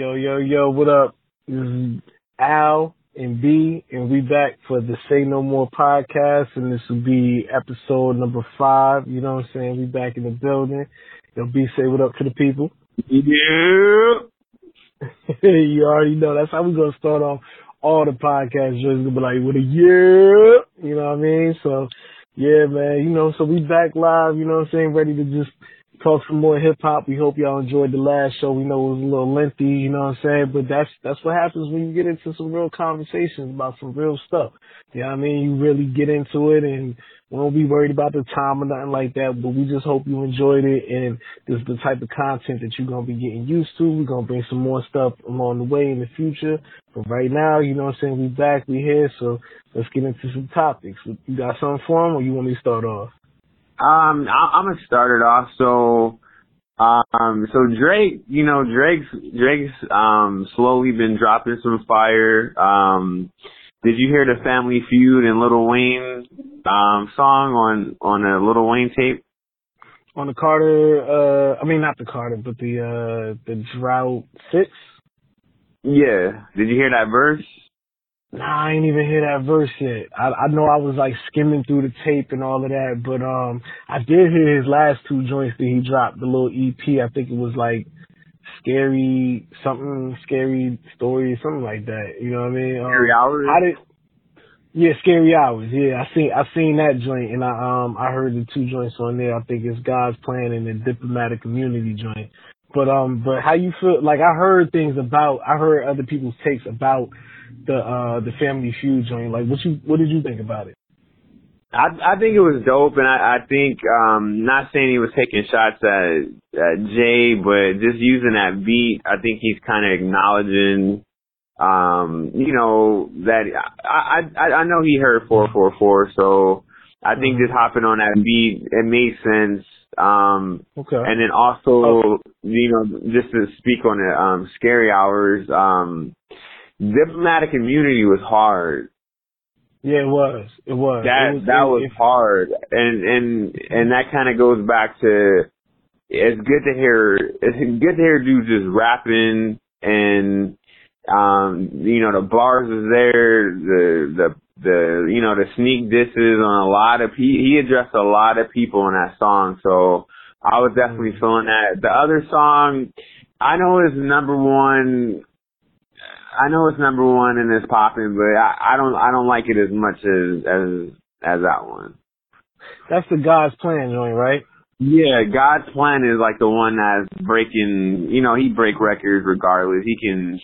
Yo, yo, yo, what up? This is Al and B, and we back for the Say No More podcast, and this will be episode number five. You know what I'm saying? We back in the building. Yo, B, say what up to the people. Yeah. you already know. That's how we're gonna start off all the podcasts. Just gonna be like, with a yeah. You know what I mean? So, yeah, man. You know, so we back live. You know what I'm saying? Ready to just talk some more hip hop. We hope y'all enjoyed the last show. We know it was a little lengthy, you know what I'm saying? But that's that's what happens when you get into some real conversations about some real stuff. You know what I mean? You really get into it and we won't be worried about the time or nothing like that, but we just hope you enjoyed it and this is the type of content that you're gonna be getting used to. We're gonna bring some more stuff along the way in the future. But right now, you know what I'm saying, we back, we here, so let's get into some topics. You got something for them or you want me to start off? Um, I, I'm gonna start it off. So, um, so Drake, you know, Drake's Drake's um slowly been dropping some fire. Um, did you hear the Family Feud and Lil Wayne um song on on a Lil Wayne tape? On the Carter, uh, I mean not the Carter, but the uh the Drought Six. Yeah. Did you hear that verse? Nah, I ain't even hear that verse yet. I I know I was like skimming through the tape and all of that, but um I did hear his last two joints that he dropped, the little EP. I think it was like scary something, scary story, something like that. You know what I mean? Um, Scary hours. How did? Yeah, scary hours. Yeah, I seen I seen that joint, and I um I heard the two joints on there. I think it's God's plan and the diplomatic community joint. But um, but how you feel? Like I heard things about, I heard other people's takes about the uh the Family Feud joint. Like what you what did you think about it? I I think it was dope, and I I think um not saying he was taking shots at at Jay, but just using that beat, I think he's kind of acknowledging, um, you know that I I I know he heard four four four, so I think just hopping on that beat it made sense. Um, Okay. and then also you know just to speak on it, um, scary hours, um, diplomatic immunity was hard. Yeah, it was. It was. that it was, that it- was it- hard and and and that kind of goes back to it's good to hear it's good to hear dudes just rapping and um you know the bars is there the the the you know the sneak disses on a lot of he he addressed a lot of people in that song so I was definitely feeling that the other song I know is number one I know it's number one and it's popping, but I, I don't I don't like it as much as as as that one. That's the God's plan joint, right? Yeah, God's plan is like the one that's breaking. You know, he break records regardless. He can.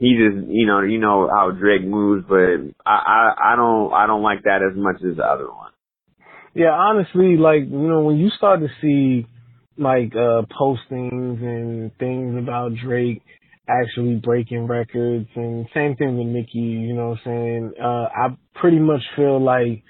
He just, you know, you know how Drake moves, but I, I, I don't, I don't like that as much as the other one. Yeah, honestly, like you know, when you start to see like uh postings and things about Drake actually breaking records, and same thing with Nicki, you know what I'm saying? Uh I pretty much feel like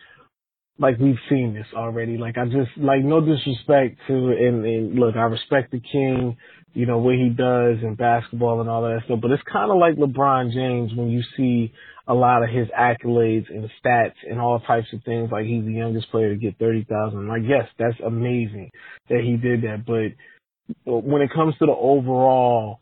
like we've seen this already. Like I just like no disrespect to and, and look, I respect the king, you know, what he does in basketball and all that stuff, but it's kinda like LeBron James when you see a lot of his accolades and stats and all types of things. Like he's the youngest player to get thirty thousand. Like yes, that's amazing that he did that. But when it comes to the overall,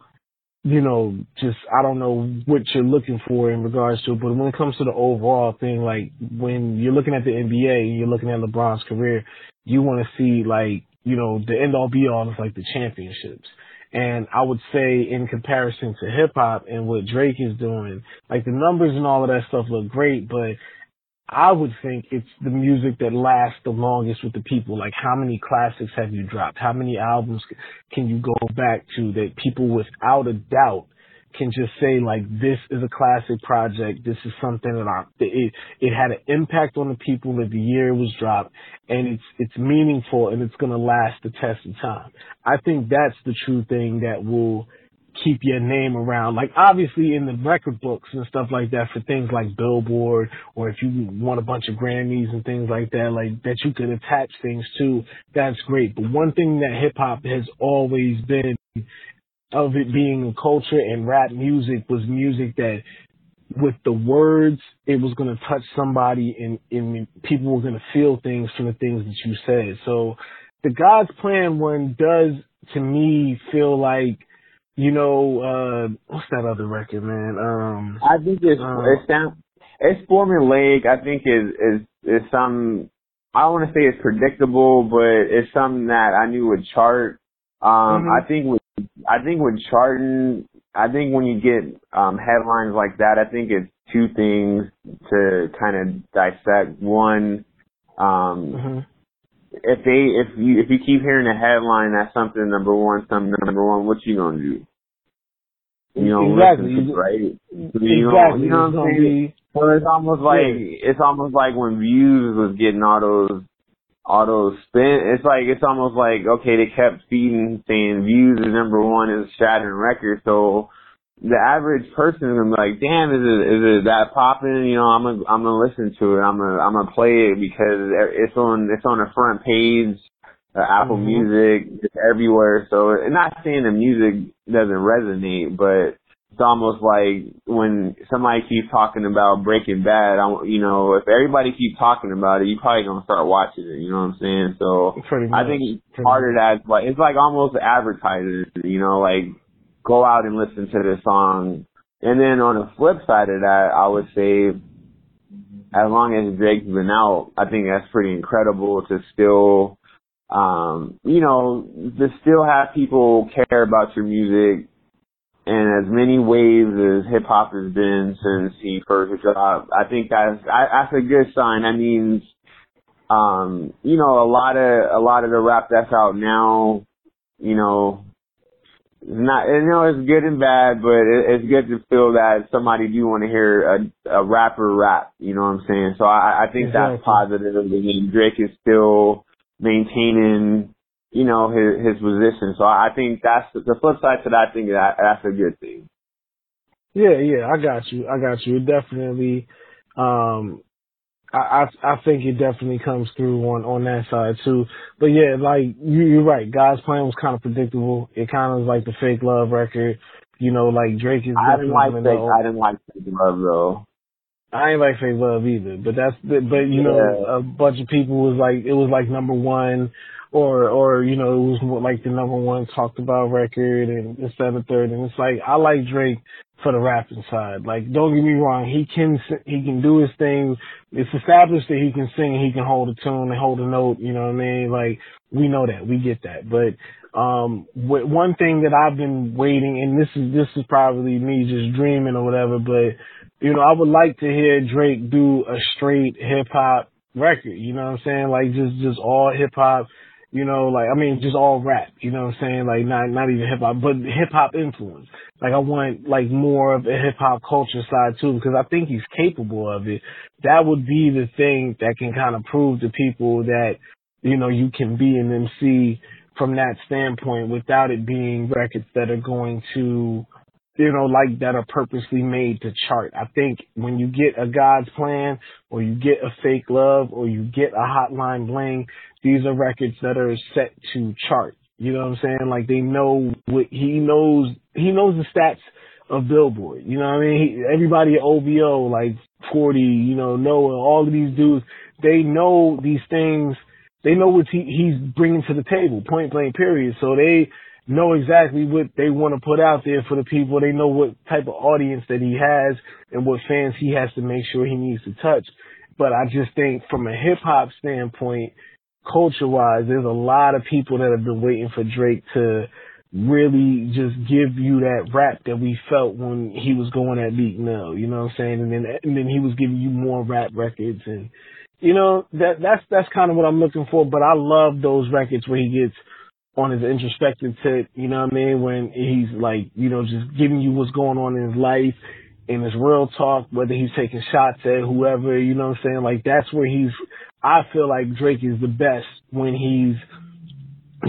you know, just I don't know what you're looking for in regards to it. But when it comes to the overall thing, like when you're looking at the NBA and you're looking at LeBron's career, you want to see like you know the end all be all is like the championships. And I would say in comparison to hip hop and what Drake is doing, like the numbers and all of that stuff look great, but I would think it's the music that lasts the longest with the people. Like how many classics have you dropped? How many albums can you go back to that people without a doubt can just say like this is a classic project. This is something that I it it had an impact on the people that the year it was dropped, and it's it's meaningful and it's gonna last the test of time. I think that's the true thing that will keep your name around. Like obviously in the record books and stuff like that for things like Billboard or if you won a bunch of Grammys and things like that, like that you could attach things to, that's great. But one thing that hip hop has always been of it being a culture and rap music was music that with the words, it was going to touch somebody and, and people were going to feel things from the things that you said. So the God's plan one does to me feel like, you know, uh, what's that other record, man? Um, I think it's uh, it's down, it's formulaic. I think is is is some. I don't want to say it's predictable, but it's something that I knew would chart. Um, Mhm. I think with I think with charting, I think when you get um, headlines like that, I think it's two things to kind of dissect. One, um, mhm. If they if you if you keep hearing a headline that's something number one, something number one, what you gonna do? You know, exactly. listen to, right? You know, exactly. you know what I'm saying? be it's almost like it's almost like when views was getting all those all those spin. It's like it's almost like okay, they kept feeding saying views is number one is shattering record. So the average person is gonna be like, damn, is it is it that popping? You know, I'm gonna I'm gonna listen to it. I'm gonna I'm gonna play it because it's on it's on the front page. Uh, Apple Mhm. Music, it's everywhere. So, and not saying the music doesn't resonate, but it's almost like when somebody keeps talking about Breaking Bad, I, you know, if everybody keeps talking about it, you probably gonna start watching it. You know what I'm saying? So. I think part of that, like it's like almost advertising. You know, like go out and listen to this song. And then on the flip side of that, I would say, as long as Drake's been out, I think that's pretty incredible to still, um, you know, to still have people care about your music and as many waves as hip hop has been since he first dropped, I think that's I, that's a good sign. That means, um, you know, a lot of a lot of the rap that's out now, you know, not you know it's good and bad, but it, it's good to feel that somebody do want to hear a, a rapper rap. You know what I'm saying? So I, I think Exactly. that's positive. I mean, Drake is still maintaining you know, his his position. So I think that's the flip side to that. I think that that's a good thing. Yeah, yeah, I got you. I got you. It definitely, um, I, I I think it definitely comes through on on that side too. But yeah, like you, you're right. God's plan was kind of predictable. It kind of was like the fake love record. You know, like Drake is I didn't like fake. know. I didn't like fake love though. I ain't like fake love either, but that's the, but you know a bunch of people was like it was like number one, or or you know it was more like the number one talked about record and this that and the third, and it's like I like Drake for the rapping side. Like don't get me wrong, he can he can do his thing. It's established that he can sing, he can hold a tune and hold a note. You know what I mean? Like we know that, we get that, but. Um, one thing that I've been waiting, and this is this is probably me just dreaming or whatever, but you know, I would like to hear Drake do a straight hip hop record. You know what I'm saying? Like just just all hip hop. You know, like I mean, just all rap. You know what I'm saying? Like not not even hip hop, but hip hop influence. Like I want like more of a hip hop culture side too, because I think he's capable of it. That would be the thing that can kind of prove to people that you know you can be an MC from that standpoint without it being records that are going to you know, like that are purposely made to chart. I think when you get a God's plan or you get a fake love or you get a hotline bling, these are records that are set to chart. You know what I'm saying? Like they know what he knows, he knows the stats of Billboard. You know what I mean? He, everybody at OVO, like 40, you know, Noah, all of these dudes, they know these things. They know what he, he's bringing to the table, point blank period. So they, know exactly what they want to put out there for the people. They know what type of audience that he has and what fans he has to make sure he needs to touch. But I just think from a hip hop standpoint, culture wise, there's a lot of people that have been waiting for Drake to really just give you that rap that we felt when he was going at Meek Mill, you know what I'm saying? And then, and then he was giving you more rap records and, you know, that, that's, that's kind of what I'm looking for, but I love those records where he gets on his introspective tip, you know what I mean? When he's like, you know, just giving you what's going on in his life and his real talk, whether he's taking shots at whoever, you know what I'm saying? Like that's where he's, I feel like Drake is the best when he's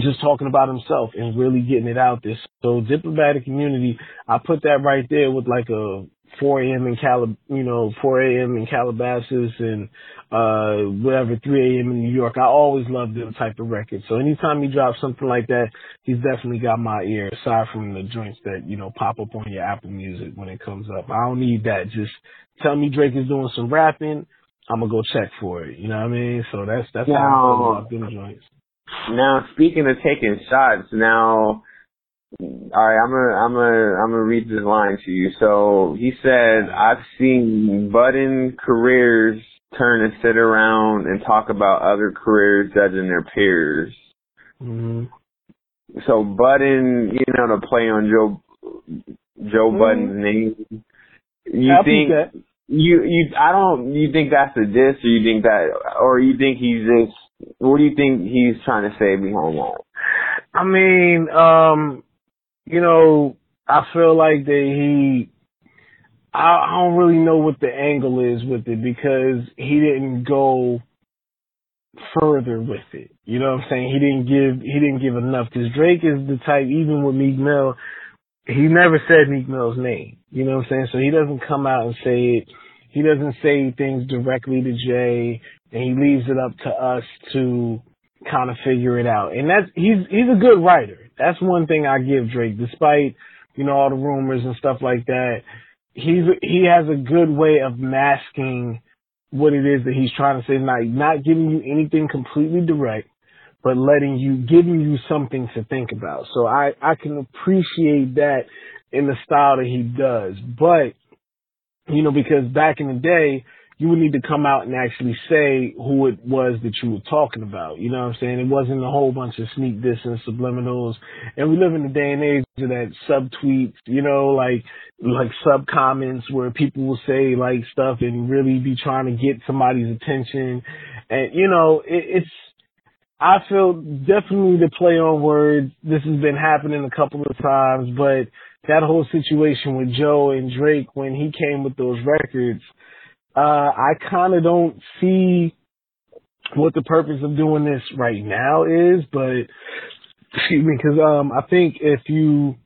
just talking about himself and really getting it out there. So diplomatic community, I put that right there with like a 4 a.m. in Calab, you know, 4 a.m. in Calabasas and, uh, whatever, 3 a.m. in New York. I always loved them type of records. So anytime he drops something like that, he's definitely got my ear aside from the joints that, you know, pop up on your Apple music when it comes up. I don't need that. Just tell me Drake is doing some rapping. I'm gonna go check for it. You know what I mean? So that's, that's how I feel about them joints. now speaking of taking shots, now All right, I'm gonna I'm gonna I'm gonna read this line to you. So he said, "I've seen budding careers turn and sit around and talk about other careers judging their peers." hmm So budding, you know, to play on Joe Joe Mhm. Budden's name. You I'll think you you I don't you think that's a diss or you think that or you think he's just what do you think he's trying to say behind that? I mean, um, you know, I feel like that he, I, I don't really know what the angle is with it because he didn't go further with it. You know what I'm saying? He didn't give, he didn't give enough because Drake is the type, even with Meek Mill, he never said Meek Mill's name. You know what I'm saying? So he doesn't come out and say it. He doesn't say things directly to Jay and he leaves it up to us to kind of figure it out. And that's he's he's a good writer. That's one thing I give Drake, despite you know all the rumors and stuff like that. He's he has a good way of masking what it is that he's trying to say, not not giving you anything completely direct, but letting you giving you something to think about. So I I can appreciate that in the style that he does, but you know because back in the day you would need to come out and actually say who it was that you were talking about. You know what I'm saying? It wasn't a whole bunch of sneak diss and subliminals. And we live in the day and age of that subtweets, you know, like like sub comments where people will say like stuff and really be trying to get somebody's attention. And you know, it, it's I feel definitely the play on words. This has been happening a couple of times, but that whole situation with Joe and Drake when he came with those records, uh, I kind of don't see what the purpose of doing this right now is, but excuse me, because um, I think if you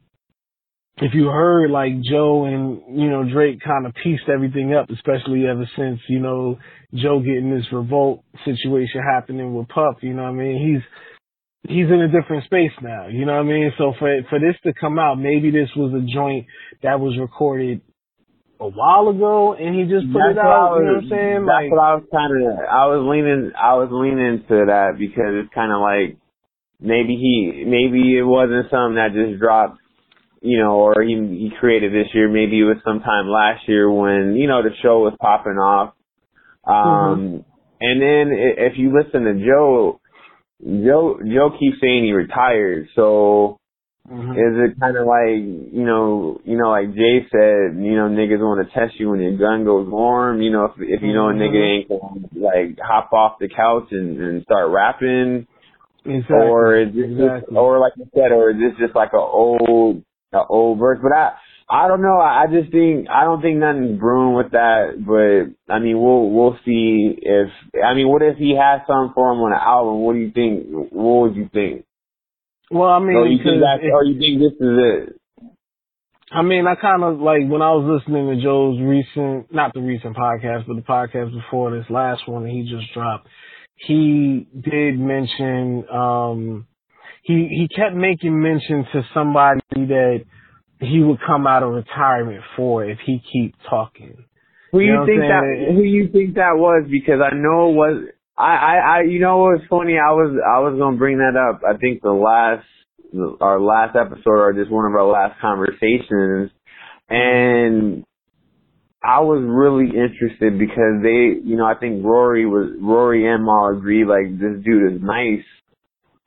if you heard like Joe and you know Drake kind of pieced everything up, especially ever since you know Joe getting this revolt situation happening with Puff, you know what I mean? He's he's in a different space now, you know what I mean? So for for this to come out, maybe this was a joint that was recorded a while ago and he just put That's it out, I you know what I'm saying? That's Like what I was kind of. I was leaning. I was leaning to that because it's kind of like maybe he maybe it wasn't something that just dropped, you know, or he he created this year. Maybe it was sometime last year when you know the show was popping off. Um, and then if you listen to Joe, Joe Joe keeps saying he retired. So mhm. is it kind of like you know you know like Jay said you know niggas want to test you when your gun goes warm you know if if you know a nigga ain't gonna like hop off the couch and and start rapping? Exactly. or is this exactly. just, or like you said or is this just like a old a old verse? But I I don't know. I I just think I don't think nothing's brewing with that. But I mean we'll we'll see if I mean what if he has something for him on an album? What do you think what would you think well, I mean, or you think because that if- or you think this is it I mean, I kind of like when I was listening to Joe's recent, not the recent podcast, but the podcast before this last one that he just dropped. He did mention, um, he he kept making mention to somebody that he would come out of retirement for if he keep talking. Who You you, know think that? Who you think that was? Because I know it was. I, I, I, you know what's funny? I was, I was gonna bring that up. I think the last, our last episode, or just one of our last conversations, and I was really interested because they, you know, I think Rory was, Rory and Mal agreed like this dude is nice.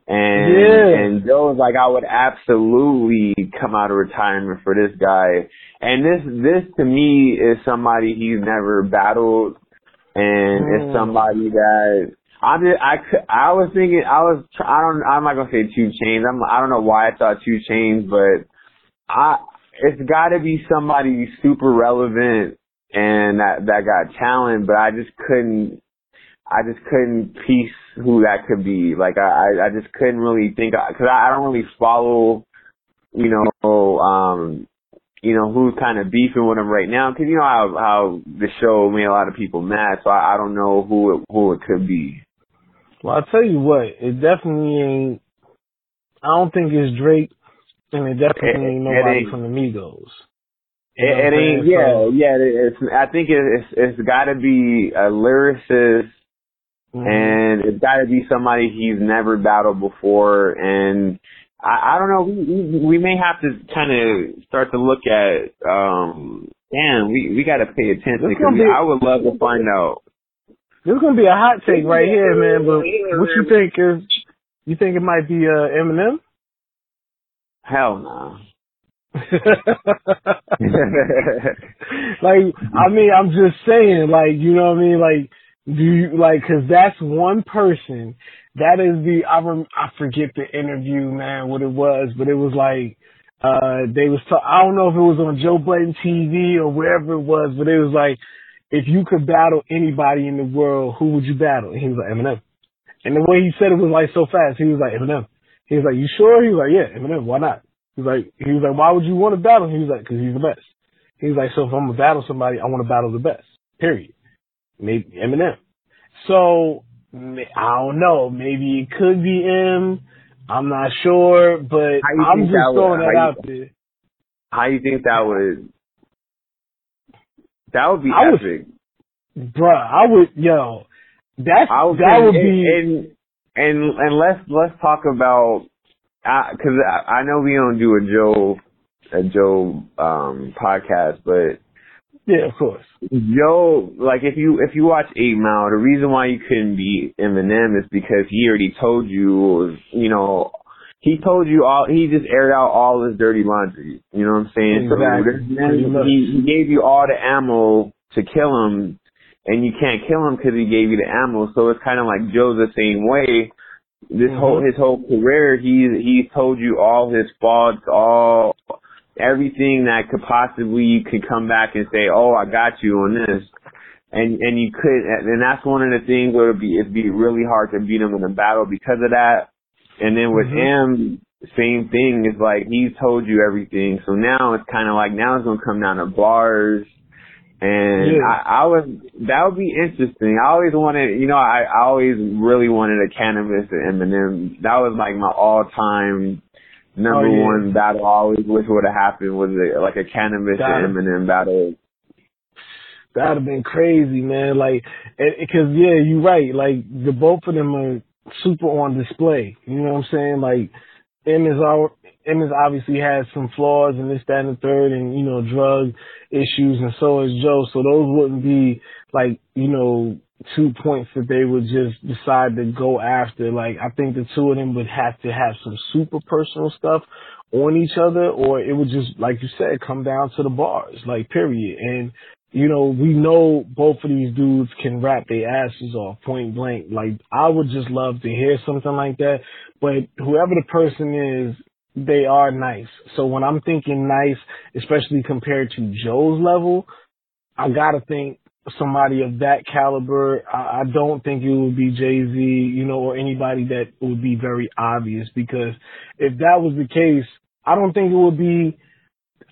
And Yeah. and Joe was like, I would absolutely come out of retirement for this guy. And this this to me is somebody he's never battled, and Mm. it's somebody that I did. I could, I was thinking I was I don't I'm not gonna say 2 Chainz. I'm I don't know why I thought 2 Chainz, but I it's got to be somebody super relevant and that that got talent, but I just couldn't. I just couldn't piece who that could be. Like I, I, I just couldn't really think because I, I don't really follow, you know, um, you know who's kind of beefing with him right now. Because you know how how the show made a lot of people mad. So I, I don't know who it, who it could be. Well, I'll tell you what, it definitely ain't. I don't think it's Drake, and it definitely It- ain't nobody ain't. from the Migos. It, You know what it ain't. Yeah, So- yeah. It's. I think it, it's it's got to be a lyricist Mhm. and it's got to be somebody he's never battled before and I, I don't know. We, we we may have to kind of start to look at. um Damn, we we got to pay attention because be- I would love to find out. This is gonna be a hot take right here, man. But what you think is? You think it might be uh, Eminem? Hell no. like, I mean, I'm just saying, like, you know what I mean? Like, do you like? Because that's one person. That is the I rem, I forget the interview, man, what it was, but it was like uh they was ta- I don't know if it was on Joe Budden TV or wherever it was, but it was like if you could battle anybody in the world, who would you battle? And he was like Eminem. And the way he said it was like so fast. He was like Eminem. He was like, "You sure?" He was like, "Yeah, Eminem. Why not?" He was like, "He was like, why would you want to battle?" He was like, "Cause he's the best." He was like, "So if I'm gonna battle somebody, I want to battle the best. Period." Maybe Eminem. So I don't know. Maybe it could be M. I'm not sure, but I'm just that would- throwing that how out you- there. How you think that would? That would be I would- epic. Bruh, I would, yo, that's, I would that would be, and and and let's let's talk about because I, I know we don't do a Joe a Joe um podcast, but yeah, of course. Joe, like if you if you watch Eight Mile, the reason why you couldn't beat Eminem is because he already told you, you know, he told you all. He just aired out all his dirty laundry. You know what I'm saying? Exactly. So he, he gave you all the ammo to kill him, and you can't kill him because he gave you the ammo. So it's kind of like Joe's the same way. This Mhm. whole his whole career, he's he's told you all his faults, all everything that could possibly you could come back and say, "Oh, I got you on this," and and you could, and that's one of the things where it'd be it'd be really hard to beat him in a battle because of that. And then with Mhm. him, same thing. It's like he's told you everything, so now it's kind of like now it's gonna come down to bars. And Yeah. I, I would, that would be interesting. I always wanted, you know, I, I always really wanted a Canibus and Eminem. That was like my all time Oh, number Oh, yeah. one battle. I always wish would have happened was a, like a Canibus it. and Eminem battle. That'd have been crazy, man. Like, because yeah, you're right. Like the both of them are super on display. You know what I'm saying? Like, M is our Is obviously has some flaws and this, that, and the third, and you know, drug issues, and so is Joe. So those wouldn't be like you know two points that they would just decide to go after. Like, I think the two of them would have to have some super personal stuff on each other, or it would just, like you said, come down to the bars. Like, period. And you know, we know both of these dudes can rap their asses off point blank. Like, I would just love to hear something like that. But whoever the person is, they are nice. So when I'm thinking nice, especially compared to Joe's level, I gotta think somebody of that caliber. I, I don't think it would be Jay Z, you know, or anybody that would be very obvious because if that was the case, I don't think it would be,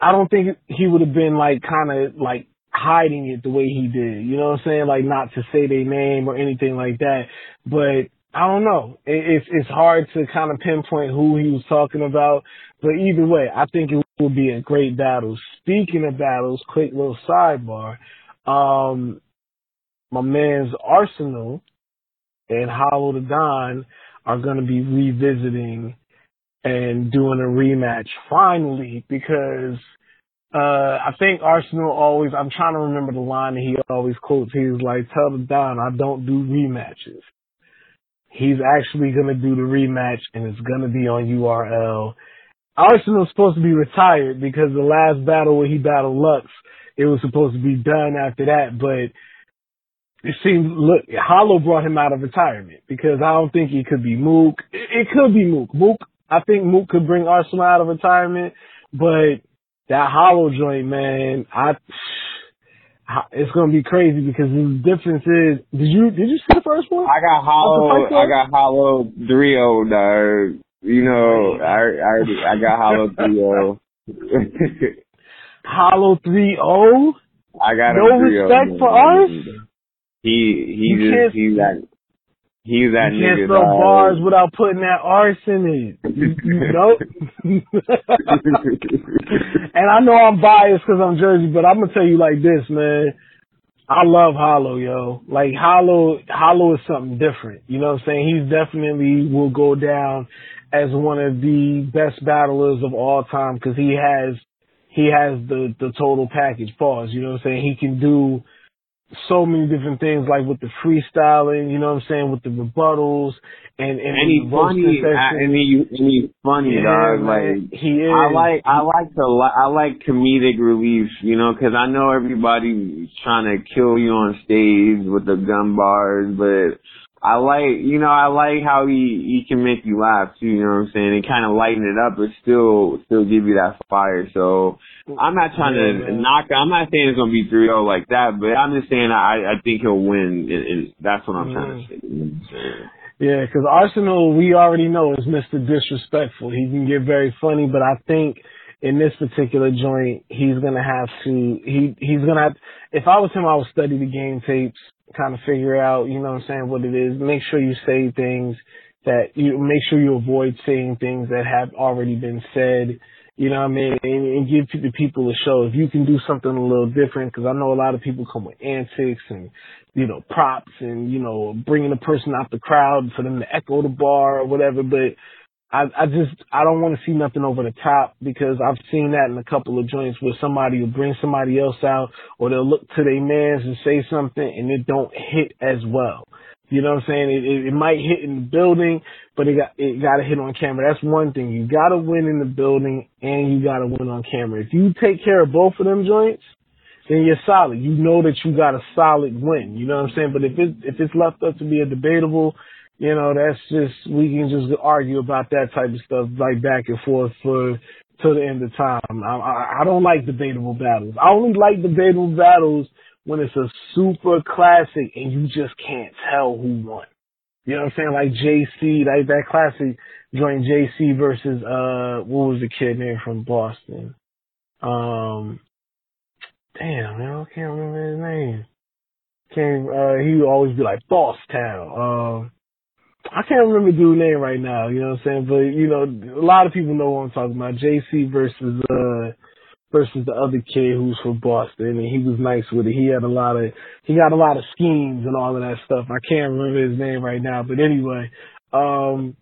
I don't think he would have been like kind of like hiding it the way he did. You know what I'm saying? Like not to say their name or anything like that. But I don't know. It's it's hard to kind of pinpoint who he was talking about. But either way, I think it will be a great battle. Speaking of battles, quick little sidebar. Um, my man's Arsonal and Hollow Da Don are going to be revisiting and doing a rematch finally because uh, I think Arsonal always, I'm trying to remember the line that he always quotes. He's like, tell the Don I don't do rematches. He's actually going to do the rematch and it's going to be on URL. Arsonal's supposed to be retired because the last battle where he battled Lux, it was supposed to be done after that, but it seems, look, Hollow brought him out of retirement because I don't think he could be Mook. It, could be Mook. Mook, I think Mook could bring Arsenal out of retirement, but that Hollow joint, man, I, it's gonna be crazy because the difference is, did you, did you see the first one? I got hollow. What the fuck, I got hollow three o dog. You know, I I I got hollow three o. Hollow 3-0? I got No him 3-0, respect for us? He he You just he's that he's that you can't throw dog. bars without putting that arse in it. You, you know? and I know I'm biased because I'm Jersey, but I'm gonna tell you like this, man. I love Hollow, yo. Like Hollow, Hollow is something different. You know what I'm saying? He's definitely will go down as one of the best battlers of all time because he has he has the the total package. Pause. You know what I'm saying? He can do so many different things, like with the freestyling. You know what I'm saying? With the rebuttals and and, and he's funny. I, and he and he's funny, yeah, dog. Like he is. I like I like to I like comedic relief. You know, because I know everybody's trying to kill you on stage with the gun bars, but I like, you know, I like how he he can make you laugh too. You know what I'm saying? And kind of lighten it up, but still still give you that fire. So I'm not trying yeah, to man. knock. I'm not saying it's gonna be 3-0 like that, but I'm just saying I I think he'll win, and, and that's what I'm mm. trying to say. Yeah, because Arsonal we already know is Mr. Disrespectful. He can get very funny, but I think in this particular joint, he's gonna have to. He he's gonna. Have, if I was him, I would study the game tapes kind of figure out, you know what I'm saying, what it is. Make sure you say things that you make sure you avoid saying things that have already been said. You know what I mean? And, and give the people a show. If you can do something a little different, because I know a lot of people come with antics and, you know, props and, you know, bringing a person out the crowd for them to echo the bar or whatever. But I, I just I don't want to see nothing over the top because I've seen that in a couple of joints where somebody will bring somebody else out or they'll look to their mans and say something and it don't hit as well. You know what I'm saying? It, it, it might hit in the building, but it got it got to hit on camera. That's one thing. You got to win in the building and you got to win on camera. If you take care of both of them joints, then you're solid. You know that you got a solid win. You know what I'm saying? But if it if it's left up to be a debatable you know, that's just we can just argue about that type of stuff like back and forth for till the end of time. I, I, I don't like debatable battles. I only like debatable battles when it's a super classic and you just can't tell who won. You know what I'm saying? Like JC, like that classic joint JC versus uh what was the kid name from Boston? Um damn man, I can't remember his name. Came uh he would always be like Boss Town. Um I can't remember dude's name right now, you know what I'm saying? But, you know, a lot of people know what I'm talking about. JC versus, uh, versus the other kid who's from Boston and he was nice with it. He had a lot of, he got a lot of schemes and all of that stuff. I can't remember his name right now, but anyway, um,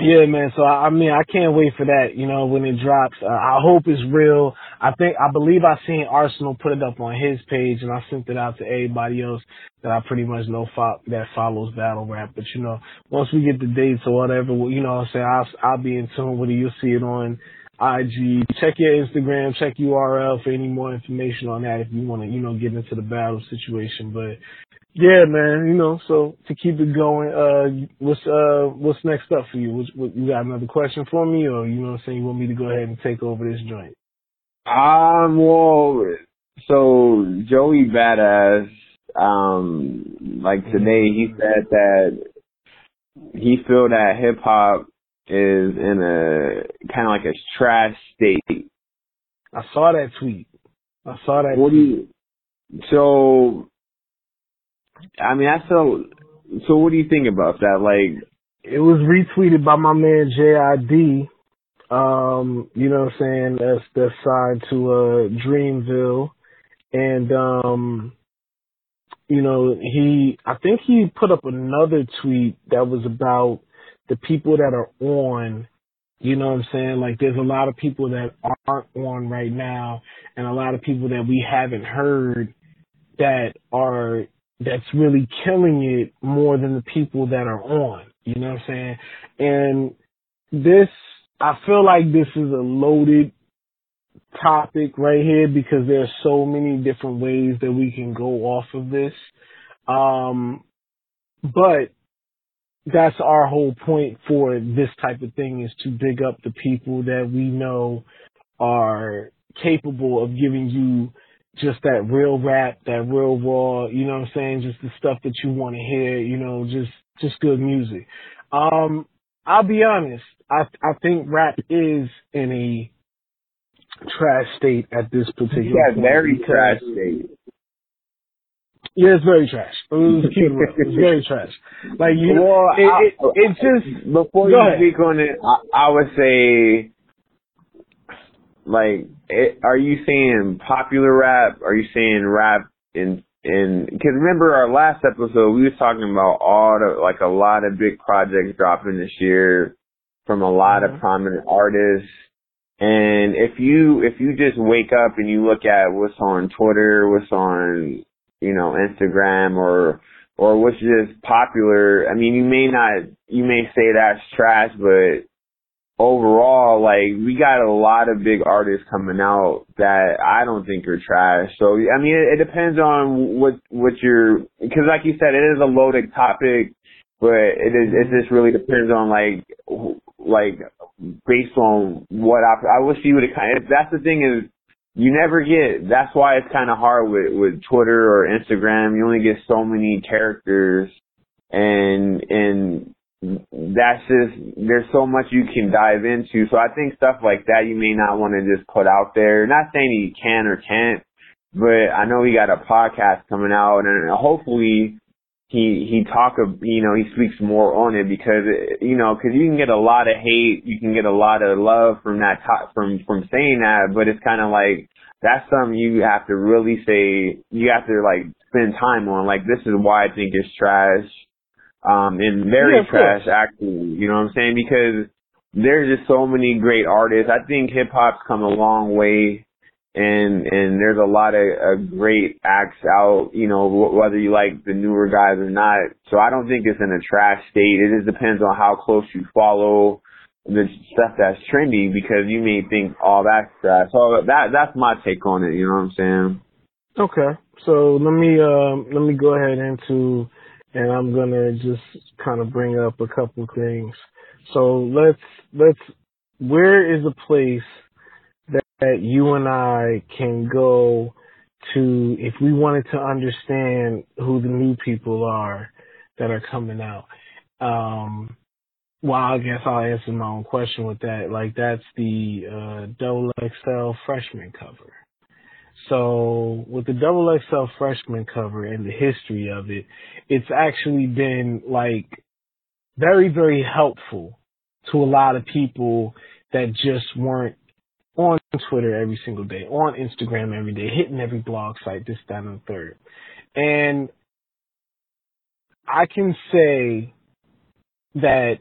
yeah, man. So I, I mean, I can't wait for that. You know, when it drops, uh, I hope it's real. I think I believe I seen Arsonal put it up on his page, and I sent it out to everybody else that I pretty much know fo- that follows battle rap. But you know, once we get the dates or whatever, you know, what I'm saying I'll I'll be in tune with it. You'll see it on IG. Check your Instagram. Check URL for any more information on that if you want to, you know, get into the battle situation. But yeah, man. You know, so to keep it going, uh, what's uh, what's next up for you? What's, what, you got another question for me, or you know, what I'm saying you want me to go ahead and take over this joint? Um, well, so Joey Badass, um, like today he said that he feel that hip hop is in a kind of like a trash state. I saw that tweet. I saw that. What tweet. do you? So I mean, I so. So, what do you think about that? Like, it was retweeted by my man JID. Um, you know what I'm saying? That's that's signed to uh Dreamville, and um, you know he. I think he put up another tweet that was about the people that are on. You know what I'm saying? Like, there's a lot of people that aren't on right now, and a lot of people that we haven't heard that are that's really killing it more than the people that are on. You know what I'm saying? And this, I feel like this is a loaded topic right here because there are so many different ways that we can go off of this. Um, but that's our whole point for this type of thing is to big up the people that we know are capable of giving you just that real rap, that real raw, you know what I'm saying? Just the stuff that you want to hear, you know, just, just good music. Um, I'll be honest. I, I think rap is in a trash state at this particular yeah, point. very trash state. Yeah, it's very trash. It it's very trash. Like you, well, it, I, it, it, just before you ahead. speak on it, I, I would say like, it, are you saying popular rap? Are you saying rap in in? Because remember our last episode, we was talking about all the like a lot of big projects dropping this year. from a lot Mhm. of prominent artists. And if you if you just wake up and you look at what's on Twitter, what's on you know Instagram or or what's just popular, I mean you may not you may say that's trash, but overall, like we got a lot of big artists coming out that I don't think are trash. So I mean, it, it depends on what what you're because, like you said, it is a loaded topic, but it is it just really depends on like like based on what I I wish you would have that's the thing is. You never get. That's why it's kind of hard with with Twitter or Instagram. You only get so many characters, and and that's just there's so much you can dive into. So I think stuff like that you may not want to just put out there. Not saying you can or can't, but I know he got a podcast coming out, and hopefully he he talk of you know he speaks more on it because you know because you can get a lot of hate, you can get a lot of love from that top, from from saying that, but it's kind of like that's something you have to really say. You have to like spend time on. Like this is why I think it's trash um, and very Yeah, trash course. actually. You know what I'm saying? Because there's just so many great artists. I think hip hop's come a long way, and and there's a lot of uh, great acts out. You know, wh- whether you like the newer guys or not. So I don't think it's in a trash state. It just depends on how close you follow the stuff that's trendy because you may think, oh, that's trash. So that that's my take on it. You know what I'm saying? Okay. So let me um let me go ahead into and I'm gonna just kind of bring up a couple things. So let's let's where is a place that, you and I can go to if we wanted to understand who the new people are that are coming out. Um well, I guess I'll answer my own question with that. Like that's the uh double XL freshman cover. So with the double XL freshman cover and the history of it, it's actually been like very, very helpful to a lot of people that just weren't Twitter every single day, on Instagram every day, hitting every blog site, this, that, and the third. And I can say that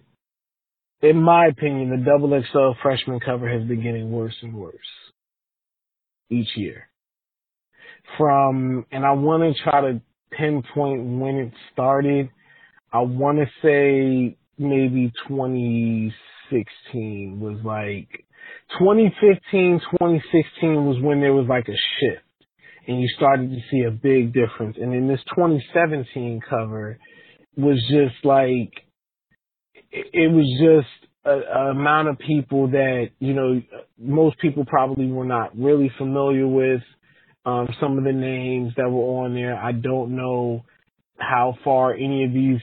in my opinion, the double XL freshman cover has been getting worse and worse each year from, and I want to try to pinpoint when it started. I want to say maybe 2016 was like 2015, 2016 was when there was like a shift and you started to see a big difference. And then this 2017 cover was just like, it was just a, a amount of people that, you know, most people probably were not really familiar with um, some of the names that were on there. I don't know how far any of these,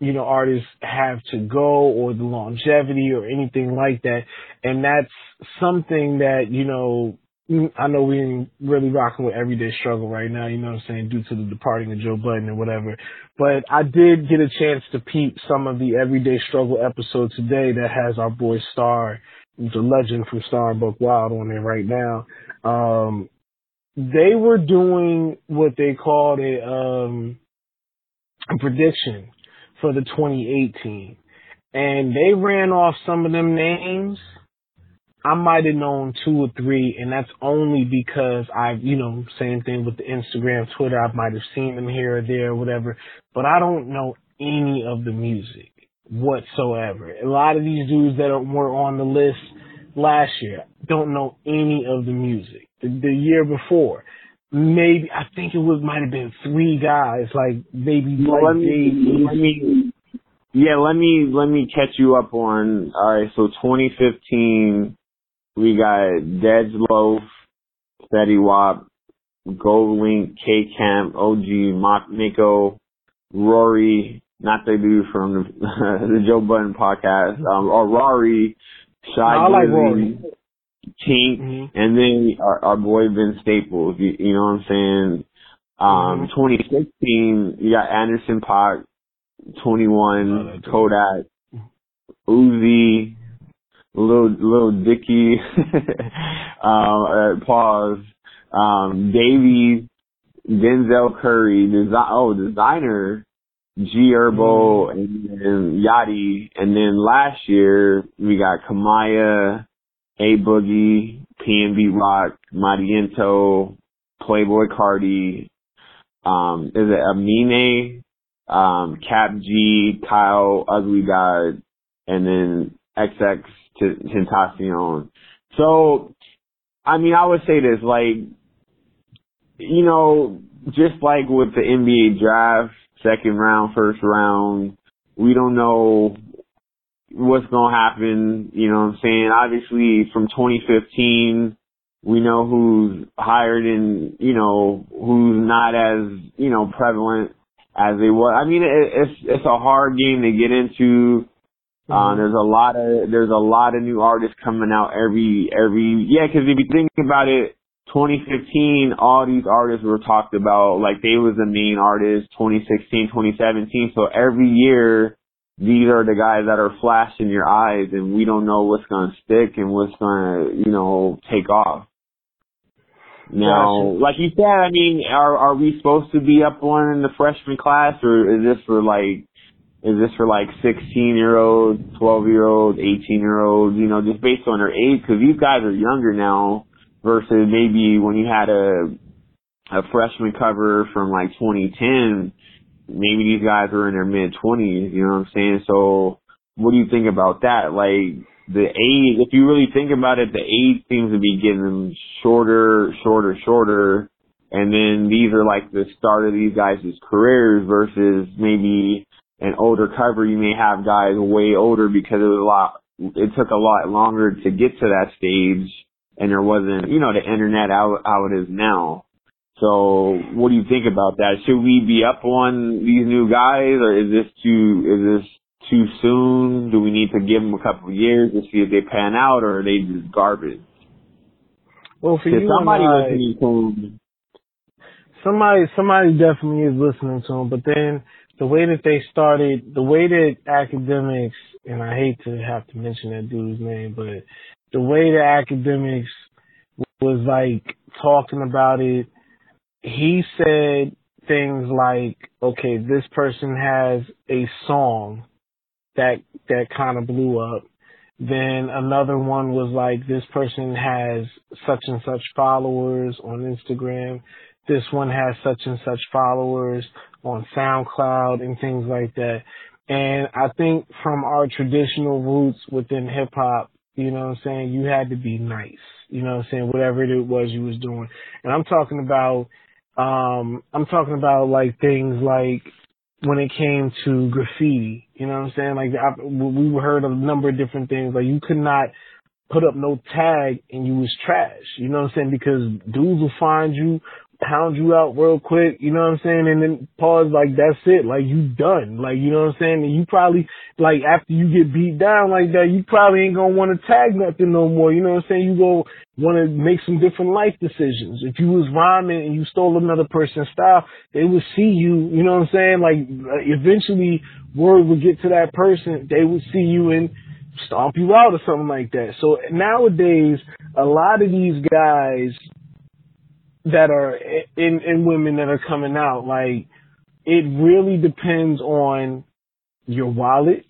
you know, artists have to go or the longevity or anything like that. And that's something that, you know, I know we ain't really rocking with everyday struggle right now, you know what I'm saying, due to the departing of Joe Budden and whatever. But I did get a chance to peep some of the everyday struggle episode today that has our boy Star, the legend from Star and Wild on there right now. Um, they were doing what they called a um a prediction for the 2018 and they ran off some of them names. I might have known two or three and that's only because I've you know same thing with the Instagram Twitter. I might have seen them here or there or whatever. But I don't know any of the music whatsoever. A lot of these dudes that were on the list last year don't know any of the music. The, the year before maybe I think it was might have been three guys, like maybe Well, like let me, let me, yeah, let me, let me catch you up on, alright, so 2015, we got Dej Loaf, Fetty Wap, Gold Link, K Camp, OG, Mock Nico, Raury, not the dude from the, the Joe Budden podcast, um, or Rory, Shy I like Rory. Tink, Mhm. and then our, our boy Vince Staples, you, you know what I'm saying? Um, Mhm. 2016, you got Anderson Paak, 21, Oh, that dude. Kodak, Uzi, Lil, Lil Dicky, um, uh, pause, um, Davey, Denzel Curry, design, oh, designer, G Herbo, and then Yachty. And then last year we got Kamaiyah, A Boogie, PNB Rock, MadeinTYO, Playboi Carti, um, is it Amine, um, Kap G, Kyle, Ugly God, and then XX Tentacion. So, I mean, I would say this, like, you know, just like with the NBA draft, second round, first round, we don't know what's going to happen, you know what I'm saying? Obviously, from 2015, we know who's hired and, you know, who's not as, you know, prevalent as they were. I mean, it, it's, it's a hard game to get into. Uh, mm-hmm. there's a lot of, there's a lot of new artists coming out every, every, yeah, cause if you think about it, 2015, all these artists were talked about, like they was the main artist, 2016, 2017, so every year, these are the guys that are flashing your eyes and we don't know what's going to stick and what's going to, you know, take off. Now, gotcha. like you said, I mean, are are we supposed to be up one in the freshman class, or is this for like, is this for like sixteen year olds, twelve year olds, eighteen year olds? You know, just based on their age, because these guys are younger now versus maybe when you had a a freshman cover from like 2010. Maybe these guys are in their mid 20s. You know what I'm saying? So, what do you think about that? Like, the age, if you really think about it, the age seems to be getting shorter, shorter, shorter. And then these are like the start of these guys' careers versus maybe an older cover. You may have guys way older because it was a lot, it took a lot longer to get to that stage and there wasn't, you know, the internet how, how it is now. So what do you think about that? Should we be up on these new guys or is this too, is this too soon? Do we need to give them a couple of years to see if they pan out, or are they just garbage? Well, for you somebody I, listening to. Somebody, somebody definitely is listening to them, but then the way that they started, the way that Akademiks, and I hate to have to mention that dude's name, but the way that Akademiks was like talking about it, he said things like, okay, this person has a song that that kind of blew up. Then another one was like this person has such and such followers on Instagram. This one has such and such followers on SoundCloud and things like that. And I think from our traditional roots within hip hop, you know what I'm saying, you had to be nice. You know what I'm saying, whatever it was you was doing. And I'm talking about um I'm talking about like things like when it came to graffiti. You know what I'm saying? Like I, we heard a number of different things. Like you could not put up no tag and you was trash. You know what I'm saying? Because dudes will find you pound you out real quick, you know what I'm saying? And then pause like that's it, like you done. Like you know what I'm saying? And you probably like after you get beat down like that, you probably ain't gonna want to tag nothing no more. You know what I'm saying? You go want to make some different life decisions. If you was rhyming and you stole another person's style, they would see you. You know what I'm saying? Like uh, eventually, word would get to that person. They would see you and stomp you out or something like that. So nowadays, a lot of these guys that are in in women that are coming out like it really depends on your wallet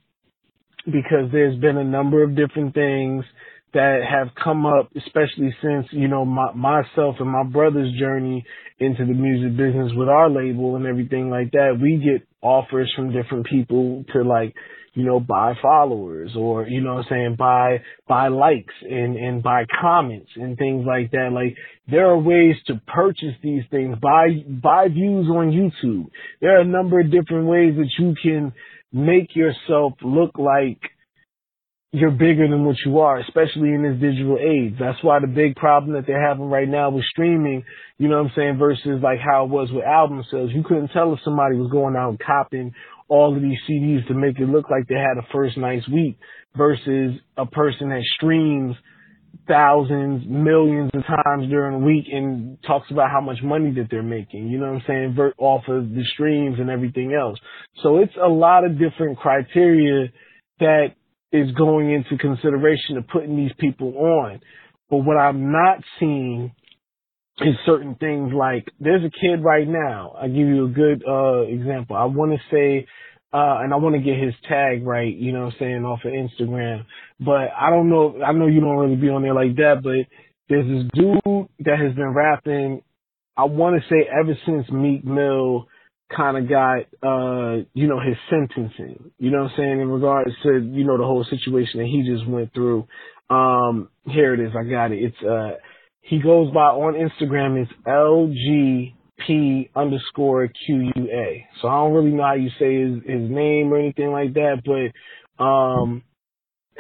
because there's been a number of different things that have come up especially since you know my, myself and my brother's journey into the music business with our label and everything like that. We get offers from different people to like you know, buy followers or, you know I'm saying, buy, buy likes and, and buy comments and things like that. Like there are ways to purchase these things, buy, buy views on YouTube. There are a number of different ways that you can make yourself look like you're bigger than what you are, especially in this digital age. That's why the big problem that they're having right now with streaming, you know what I'm saying, versus like how it was with album sales. You couldn't tell if somebody was going out and copying all of these CDs to make it look like they had a first nice week versus a person that streams thousands, millions of times during the week and talks about how much money that they're making, you know what I'm saying, Vert off of the streams and everything else. So it's a lot of different criteria that is going into consideration of putting these people on. But what I'm not seeing is certain things like there's a kid right now. I'll give you a good uh example. I want to say uh and I want to get his tag right, you know what I'm saying, off of Instagram. But I don't know I know you don't really be on there like that, but there's this dude that has been rapping I want to say ever since Meek Mill kind of got, uh, you know, his sentencing, you know what I'm saying, in regards to, you know, the whole situation that he just went through. Um, here it is. I got it. It's, uh, he goes by on Instagram. It's LGP underscore QUA. So I don't really know how you say his, his name or anything like that, but, um,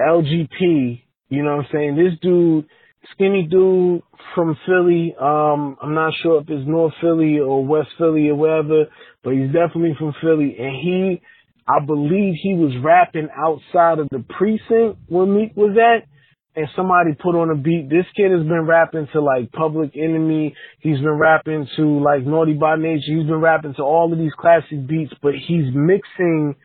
LGP, you know what I'm saying? This dude, skinny dude from Philly. Um, I'm not sure if it's North Philly or West Philly or wherever, but he's definitely from Philly. And he, I believe he was rapping outside of the precinct where Meek was at. And somebody put on a beat. This kid has been rapping to like Public Enemy. He's been rapping to like Naughty by Nature. He's been rapping to all of these classic beats, but he's mixing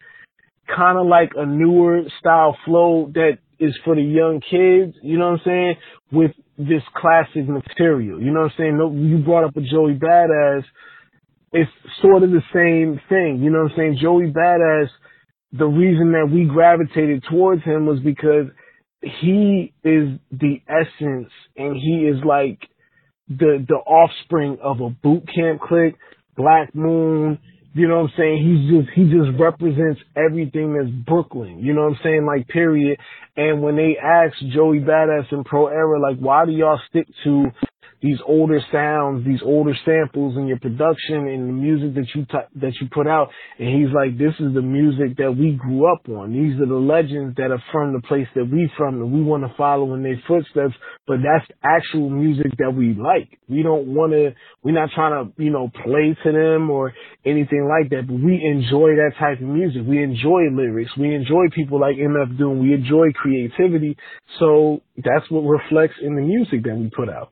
kind of like a newer style flow that is for the young kids, you know what I'm saying, with this classic material. You know what I'm saying? No, you brought up a Joey Badass. It's sort of the same thing. You know what I'm saying? Joey Badass, the reason that we gravitated towards him was because he is the essence and he is like the the offspring of a Boot Camp Clik, Black Moon, you know what I'm saying? He's just, he just represents everything that's Brooklyn. You know what I'm saying? Like, period. And when they asked Joey Badass and Pro Era, like, why do y'all stick to these older sounds, these older samples in your production and the music that you t- that you put out. And he's like, this is the music that we grew up on. These are the legends that are from the place that we from, and we want to follow in their footsteps. But that's actual music that we like. We don't want to. We're not trying to, you know, play to them or anything like that. But we enjoy that type of music. We enjoy lyrics. We enjoy people like MF Doom. We enjoy creativity. So that's what reflects in the music that we put out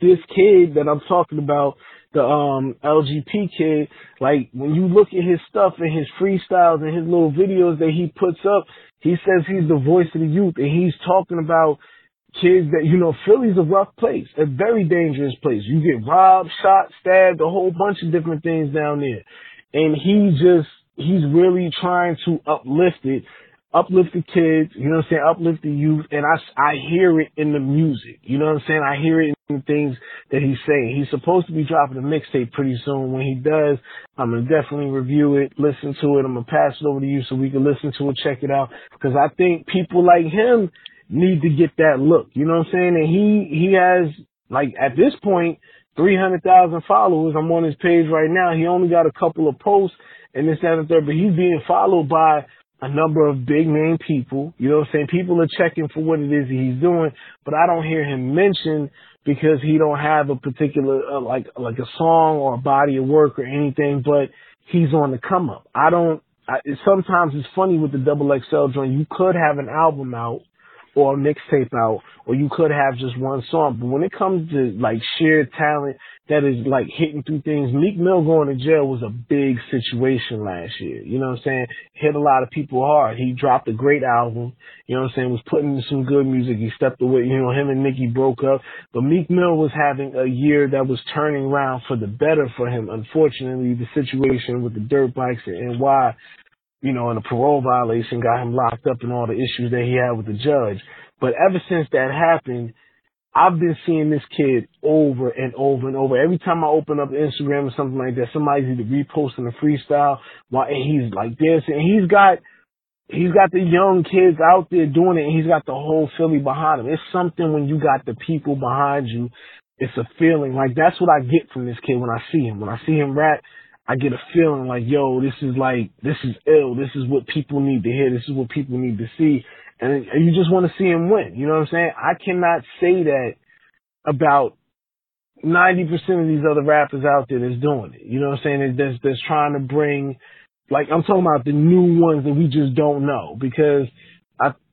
this kid that I'm talking about, the um LGP kid, like when you look at his stuff and his freestyles and his little videos that he puts up, he says he's the voice of the youth and he's talking about kids that you know Philly's a rough place, a very dangerous place. You get robbed, shot, stabbed, a whole bunch of different things down there. And he just he's really trying to uplift it uplift the kids, you know what I'm saying, uplift the youth, and I, I hear it in the music, you know what I'm saying, I hear it in the things that he's saying. He's supposed to be dropping a mixtape pretty soon. When he does, I'm gonna definitely review it, listen to it, I'm gonna pass it over to you so we can listen to it, check it out, because I think people like him need to get that look, you know what I'm saying, and he, he has, like, at this point, 300,000 followers. I'm on his page right now. He only got a couple of posts and this, that, and third, but he's being followed by a number of big name people. You know what I'm saying? People are checking for what it is he's doing, but I don't hear him mentioned because he don't have a particular uh, like like a song or a body of work or anything. But he's on the come up. I don't. I, sometimes it's funny with the double XL joint. You could have an album out or a mixtape out, or you could have just one song. But when it comes to like sheer talent that is like hitting through things, Meek Mill going to jail was a big situation last year. You know what I'm saying? Hit a lot of people hard. He dropped a great album. You know what I'm saying? Was putting in some good music. He stepped away. You know, him and Nicki broke up, but Meek Mill was having a year that was turning around for the better for him. Unfortunately, the situation with the dirt bikes and why you know, and a parole violation got him locked up and all the issues that he had with the judge. But ever since that happened, I've been seeing this kid over and over and over. Every time I open up Instagram or something like that, somebody's either reposting a freestyle while he's like this and he's got he's got the young kids out there doing it and he's got the whole Philly behind him. It's something when you got the people behind you. It's a feeling like that's what I get from this kid when I see him. When I see him rap, I get a feeling like, yo, this is like, this is ill. This is what people need to hear. This is what people need to see. And you just want to see him win. You know what I'm saying? I cannot say that about 90% of these other rappers out there that's doing it. You know what I'm saying? That's, that's trying to bring, like, I'm talking about the new ones that we just don't know because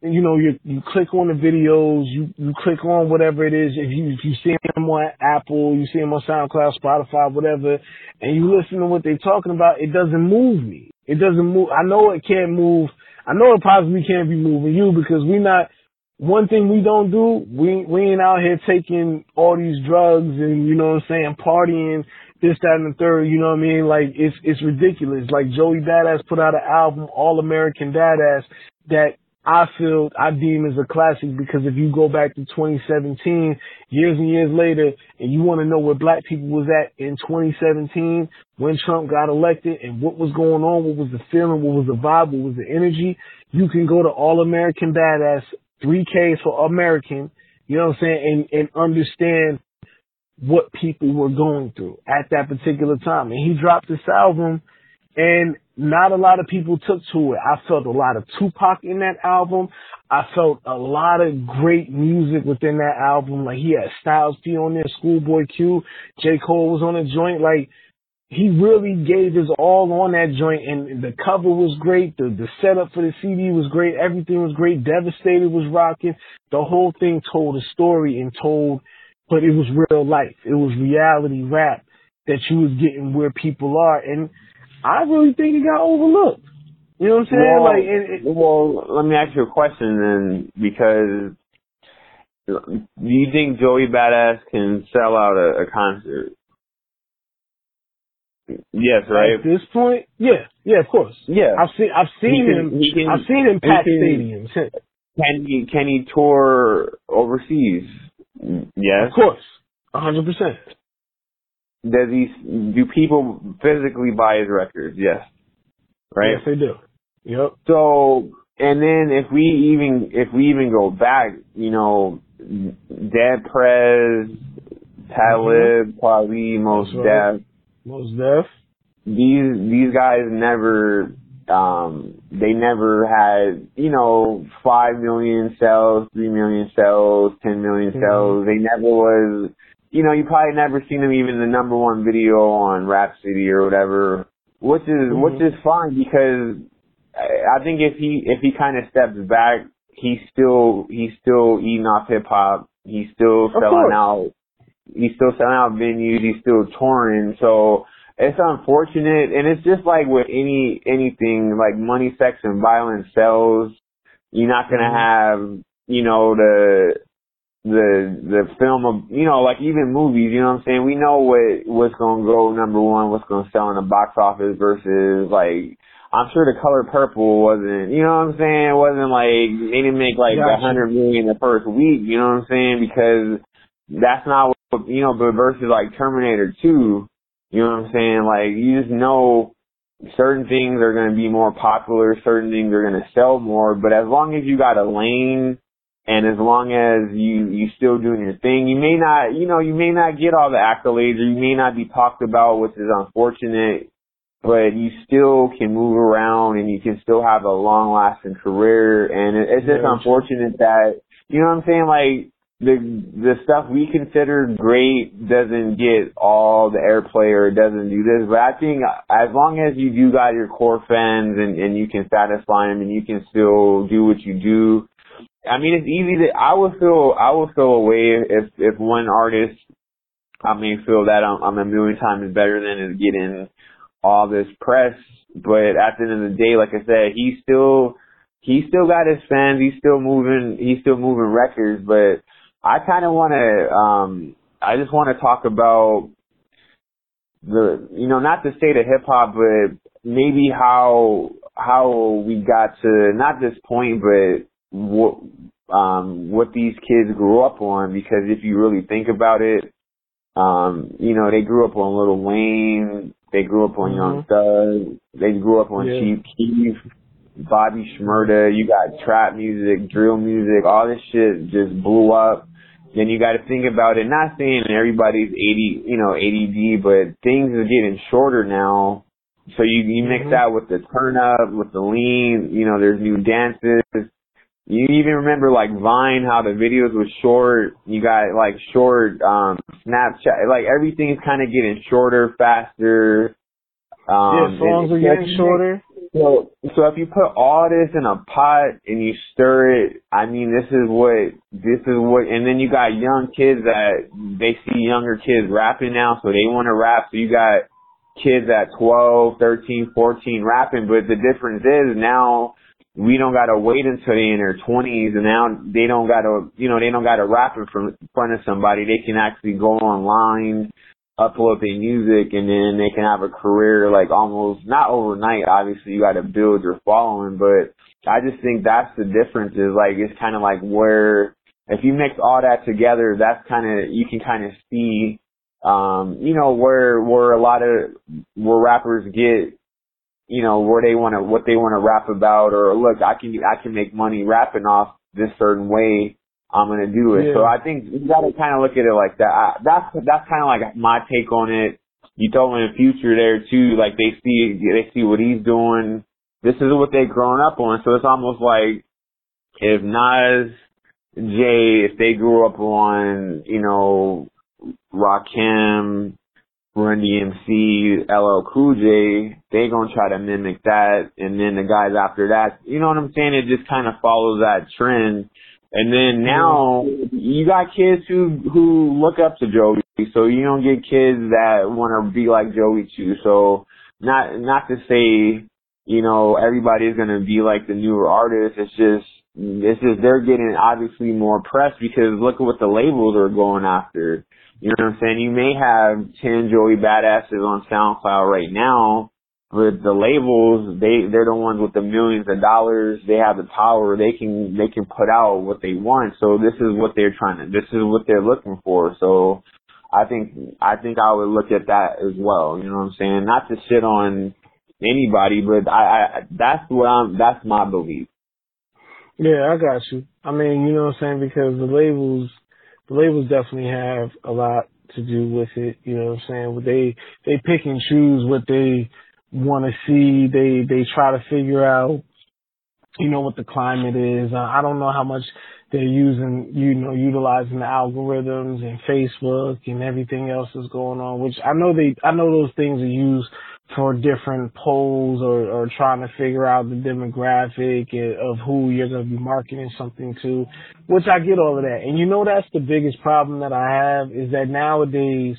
you know, you you click on the videos, you you click on whatever it is. If you if you see them on Apple, you see them on SoundCloud, Spotify, whatever, and you listen to what they're talking about, it doesn't move me. It doesn't move. I know it can't move. I know it possibly can't be moving you because we're not one thing we don't do, we we ain't out here taking all these drugs and you know what I'm saying, partying, this, that, and the third. You know what I mean? Like it's it's ridiculous. Like Joey Badass put out an album, All American Badass, that I feel I deem as a classic because if you go back to 2017, years and years later, and you want to know where black people was at in 2017 when Trump got elected and what was going on, what was the feeling, what was the vibe, what was the energy, you can go to All American Badass, 3Ks for American, you know what I'm saying, and, and understand what people were going through at that particular time. And he dropped this album and not a lot of people took to it. I felt a lot of Tupac in that album. I felt a lot of great music within that album. Like he had Styles P on there, Schoolboy Q, J. Cole was on the joint. Like he really gave his all on that joint and the cover was great. The the setup for the CD was great. Everything was great. Devastated was rocking. The whole thing told a story and told, but it was real life. It was reality rap that you was getting where people are. And I really think it got overlooked. You know what I'm saying? Well, like, it, it, well, let me ask you a question then, because do you think Joey Badass can sell out a, a concert? Yes, right. At this point, yeah, yeah, of course. Yeah, I've seen, I've seen He him, can- I've seen him pack stadiums. Can he can he tour overseas? Yes. Of course, a hundred percent. Does he? Do people physically buy his records? Yes. Right. Yes, they do. Yep. So, and then if we even if we even go back, you know, Dead Prez, Talib, Kweli, Mos Mm-hmm. That's right. Def, Mos Def. these these guys never um they never had you know five million sales, three million sales, ten million Mhm. sales. They never was you know you probably never seen him even the number one video on Rhapsody or whatever, which is which Mhm. is fine because I I think if he if he kind of steps back, he's still he's still eating off hip hop. He's still selling out. He's still selling out venues. He's still touring. So it's unfortunate, and it's just like with any anything like money, sex, and violence sells. You're not gonna Mhm. have you know the the the film of you know like even movies. You know what I'm saying? We know what what's gonna go number one, what's gonna sell in the box office versus like. I'm sure the color purple wasn't, you know what I'm saying? It wasn't like, they didn't make like a Gotcha. hundred million the first week, you know what I'm saying? Because that's not what, you know, but versus like Terminator 2, you know what I'm saying? Like, you just know certain things are going to be more popular, certain things are going to sell more, but as long as you got a lane and as long as you, you still doing your thing, you may not, you know, you may not get all the accolades or you may not be talked about, which is unfortunate, but you still can move around and you can still have a long lasting career and it, it's just unfortunate that, you know what I'm saying? Like, the the stuff we consider great doesn't get all the airplay or it doesn't do this. But I think as long as you do got your core fans and and you can satisfy them and you can still do what you do. I mean, it's easy to. I would feel I would feel a way if if one artist I may feel that I'm, I'm a million times better than is getting all this press. But at the end of the day, like I said, he still he still got his fans. He's still moving. He's still moving records. But I kind of want to. um I just want to talk about the you know not the state of hip hop, but maybe how how we got to not this point, but what um what these kids grew up on. Because if you really think about it, um you know they grew up on Lil Wayne, they grew up on Young Thug, they grew up on Yeah. Chief Keef. Bobby Shmurda, you got trap music, drill music, all this shit just blew up. Then you got to think about it. Not saying everybody's 80, you know, ADD, but things are getting shorter now. So you you mix Mhm. that with the turn up, with the lean. You know, there's new dances. You even remember like Vine, how the videos were short. You got like short um Snapchat. Like everything's kind of getting shorter, faster. Um, yeah, songs are getting shorter. so, so if you put all this in a pot and you stir it, I mean, this is what, this is what, and then you got young kids that they see younger kids rapping now, so they want to rap. So you got kids at 12, 13, 14 rapping, but the difference is now we don't gotta wait until they in their twenties and now they don't gotta you know, they don't gotta rap in front of somebody. They can actually go online, upload their music and then they can have a career like almost not overnight, obviously you gotta build your following, but I just think that's the difference is like it's kinda like where if you mix all that together, that's kinda you can kinda see um, you know, where where a lot of where rappers get you know, where they want to, what they want to rap about, or look, I can, I can make money rapping off this certain way. I'm gonna do it. Yeah. So I think you got to kind of look at it like that. I, that's that's kind of like my take on it. You throw in the future there too. Like they see they see what he's doing. This is what they've grown up on. So it's almost like if Nas, Jay, if they grew up on you know Rakim, Run DMC, LL Cool J, they gonna try to mimic that, and then the guys after that, you know what I'm saying? It just kind of follows that trend. And then now you got kids who who look up to Joey, so you don't get kids that want to be like Joey too. So not not to say you know everybody is gonna be like the newer artists. It's just it's just they're getting obviously more press because look at what the labels are going after. You know what I'm saying? You may have 10 Joey Badasses on SoundCloud right now, but the labels, they, they're the ones with the millions of dollars. They have the power. They can, they can put out what they want. So this is what they're trying to, this is what they're looking for. So I think, I think I would look at that as well. You know what I'm saying? Not to shit on anybody, but I, I, that's what I'm, that's my belief. Yeah, I got you. I mean, you know what I'm saying? Because the labels, the labels definitely have a lot to do with it. You know what I'm saying? They they pick and choose what they want to see. They they try to figure out, you know, what the climate is. Uh, I don't know how much they're using, you know, utilizing the algorithms and Facebook and everything else that's going on. Which I know they, I know those things are used for different polls or, or trying to figure out the demographic of who you're going to be marketing something to, which I get all of that. And you know, that's the biggest problem that I have is that nowadays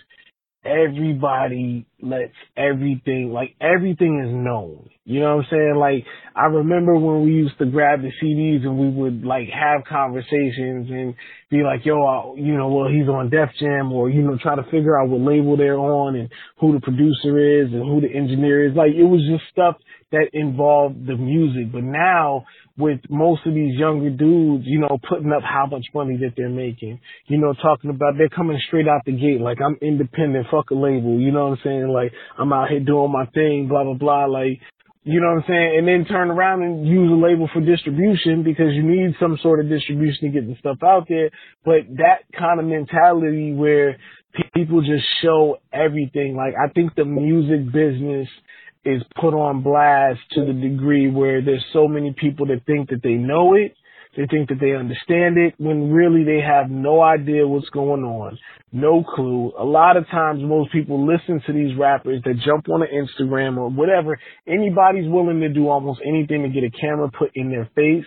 everybody lets everything, like everything is known. You know what I'm saying? Like I remember when we used to grab the CDs and we would like have conversations and be like, yo, I, you know, well, he's on Def Jam or, you know, try to figure out what label they're on and who the producer is and who the engineer is. Like it was just stuff that involved the music. But now with most of these younger dudes, you know, putting up how much money that they're making, you know, talking about they're coming straight out the gate. Like I'm independent, fuck a label. You know what I'm saying? Like I'm out here doing my thing, blah, blah, blah. Like, you know what I'm saying? And then turn around and use a label for distribution because you need some sort of distribution to get the stuff out there. But that kind of mentality where people just show everything. Like I think the music business is put on blast to the degree where there's so many people that think that they know it. They think that they understand it when really they have no idea what's going on. No clue. A lot of times most people listen to these rappers that jump on Instagram or whatever. Anybody's willing to do almost anything to get a camera put in their face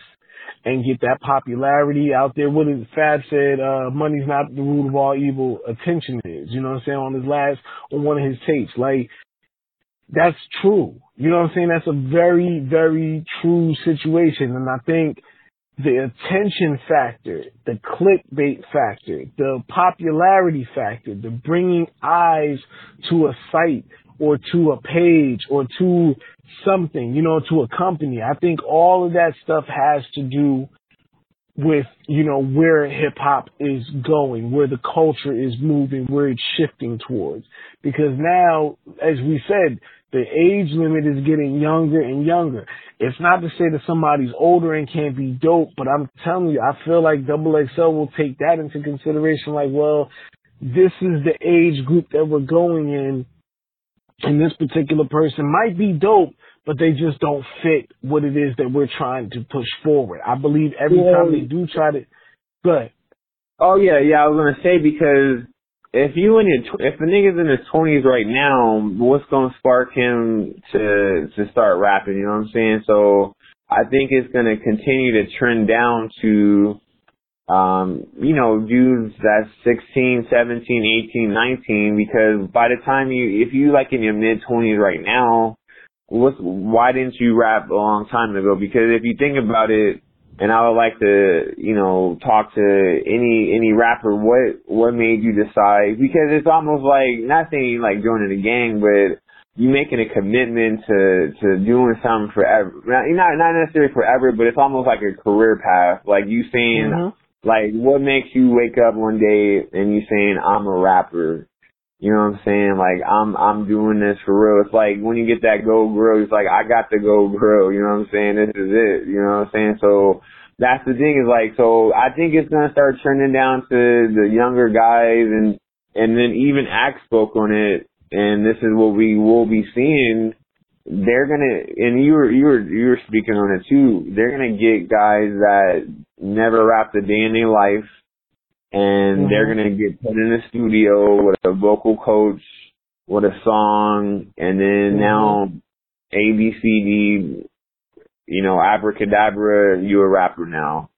and get that popularity out there. What is Fab said, uh, money's not the root of all evil, attention is. You know what I'm saying? On his last, on one of his tapes. Like, that's true. You know what I'm saying? That's a very, very true situation. And I think the attention factor, the clickbait factor, the popularity factor, the bringing eyes to a site or to a page or to something, you know, to a company. I think all of that stuff has to do with, you know, where hip hop is going, where the culture is moving, where it's shifting towards. Because now, as we said, the age limit is getting younger and younger. It's not to say that somebody's older and can't be dope, but I'm telling you, I feel like Double XL will take that into consideration. Like, well, this is the age group that we're going in, and this particular person might be dope, but they just don't fit what it is that we're trying to push forward. I believe every yeah. time they do try to, but. Oh yeah, yeah. I was gonna say because if you in your if the nigga's in his twenties right now, what's gonna spark him to to start rapping? You know what I'm saying? So I think it's gonna continue to trend down to um, you know, dudes that's 16, 17, 18, 19, because by the time you, if you like in your mid 20s right now, what's why didn't you rap a long time ago? Because if you think about it, and I would like to, you know, talk to any any rapper. What what made you decide? Because it's almost like not saying like joining a gang, but you making a commitment to to doing something forever. Not not necessarily forever, but it's almost like a career path. Like you saying, mm-hmm. like what makes you wake up one day and you saying I'm a rapper. You know what I'm saying? Like I'm I'm doing this for real. It's like when you get that gold grill, it's like I got to go grill. You know what I'm saying? This is it. You know what I'm saying? So that's the thing is like so I think it's gonna start trending down to the younger guys and and then even Axe spoke on it and this is what we will be seeing. They're gonna and you were you were you were speaking on it too. They're gonna get guys that never rapped a day in their life and they're gonna get put in a studio with a vocal coach, with a song, and then now A B C D, you know, abracadabra, you're a rapper now,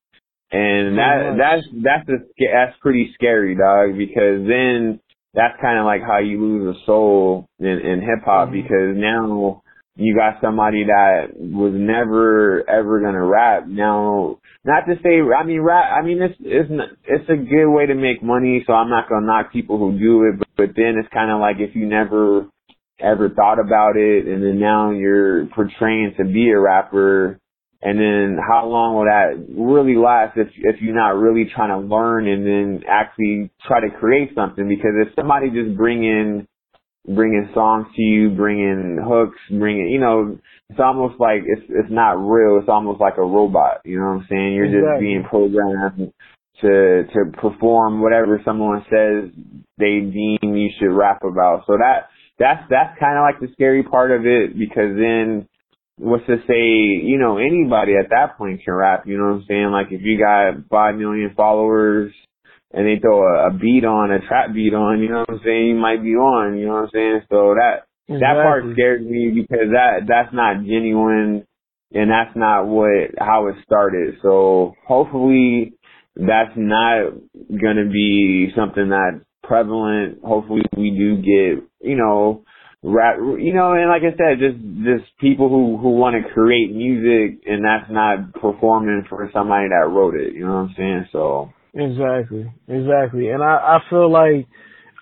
and that that's that's a, that's pretty scary, dog, because then that's kind of like how you lose a soul in, in hip hop mm-hmm. because now you got somebody that was never ever gonna rap. Now, not to say, I mean, rap. I mean, it's it's it's a good way to make money. So I'm not gonna knock people who do it, but, but then it's kind of like if you never ever thought about it, and then now you're portraying to be a rapper, and then how long will that really last if if you're not really trying to learn and then actually try to create something? Because if somebody just bring in bringing songs to you, bringing hooks, bringing, you know, it's almost like it's it's not real. It's almost like a robot. You know what I'm saying? You're exactly. just being programmed to to perform whatever someone says they deem you should rap about. So that that's that's kind of like the scary part of it because then what's to say, you know, anybody at that point can rap. You know what I'm saying? Like if you got five million followers and they throw a, a beat on, a trap beat on, you know what I'm saying? You might be on, you know what I'm saying? So that, exactly. that part scares me because that, that's not genuine and that's not what, how it started. So hopefully that's not gonna be something that's prevalent. Hopefully we do get, you know, rap, you know, and like I said, just, just people who, who want to create music and that's not performing for somebody that wrote it, you know what I'm saying? So, Exactly, exactly. And I, I feel like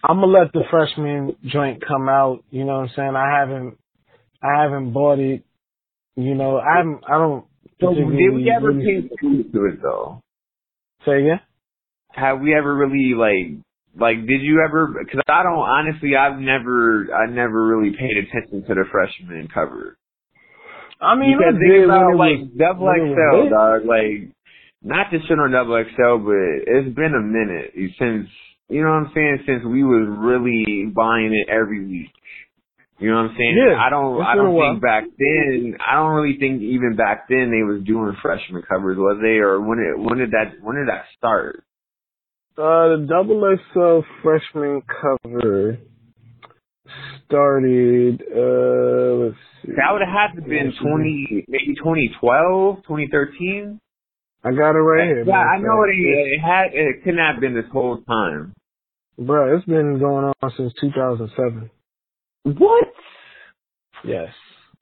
I'm gonna let the freshman joint come out. You know what I'm saying? I haven't, I haven't bought it. You know, I'm, I don't. So did we ever pay attention to it though? Say again? Have we ever really like, like, did you ever? Because I don't honestly, I've never, I never really paid attention to the freshman cover. I mean, because think about like double XL, dog. Like not to shit on double XL, but it's been a minute since you know what I'm saying since we was really buying it every week. You know what I'm saying? Yeah, I don't I don't think back then I don't really think even back then they was doing freshman covers, was they? Or when it when did that when did that start? Uh the double XL freshman cover started uh let's see. That would have had to been twenty maybe twenty twelve, twenty thirteen. I got it right here. Yeah, I know it. It had. It couldn't have been this whole time. Bro, it's been going on since 2007. What? Yes.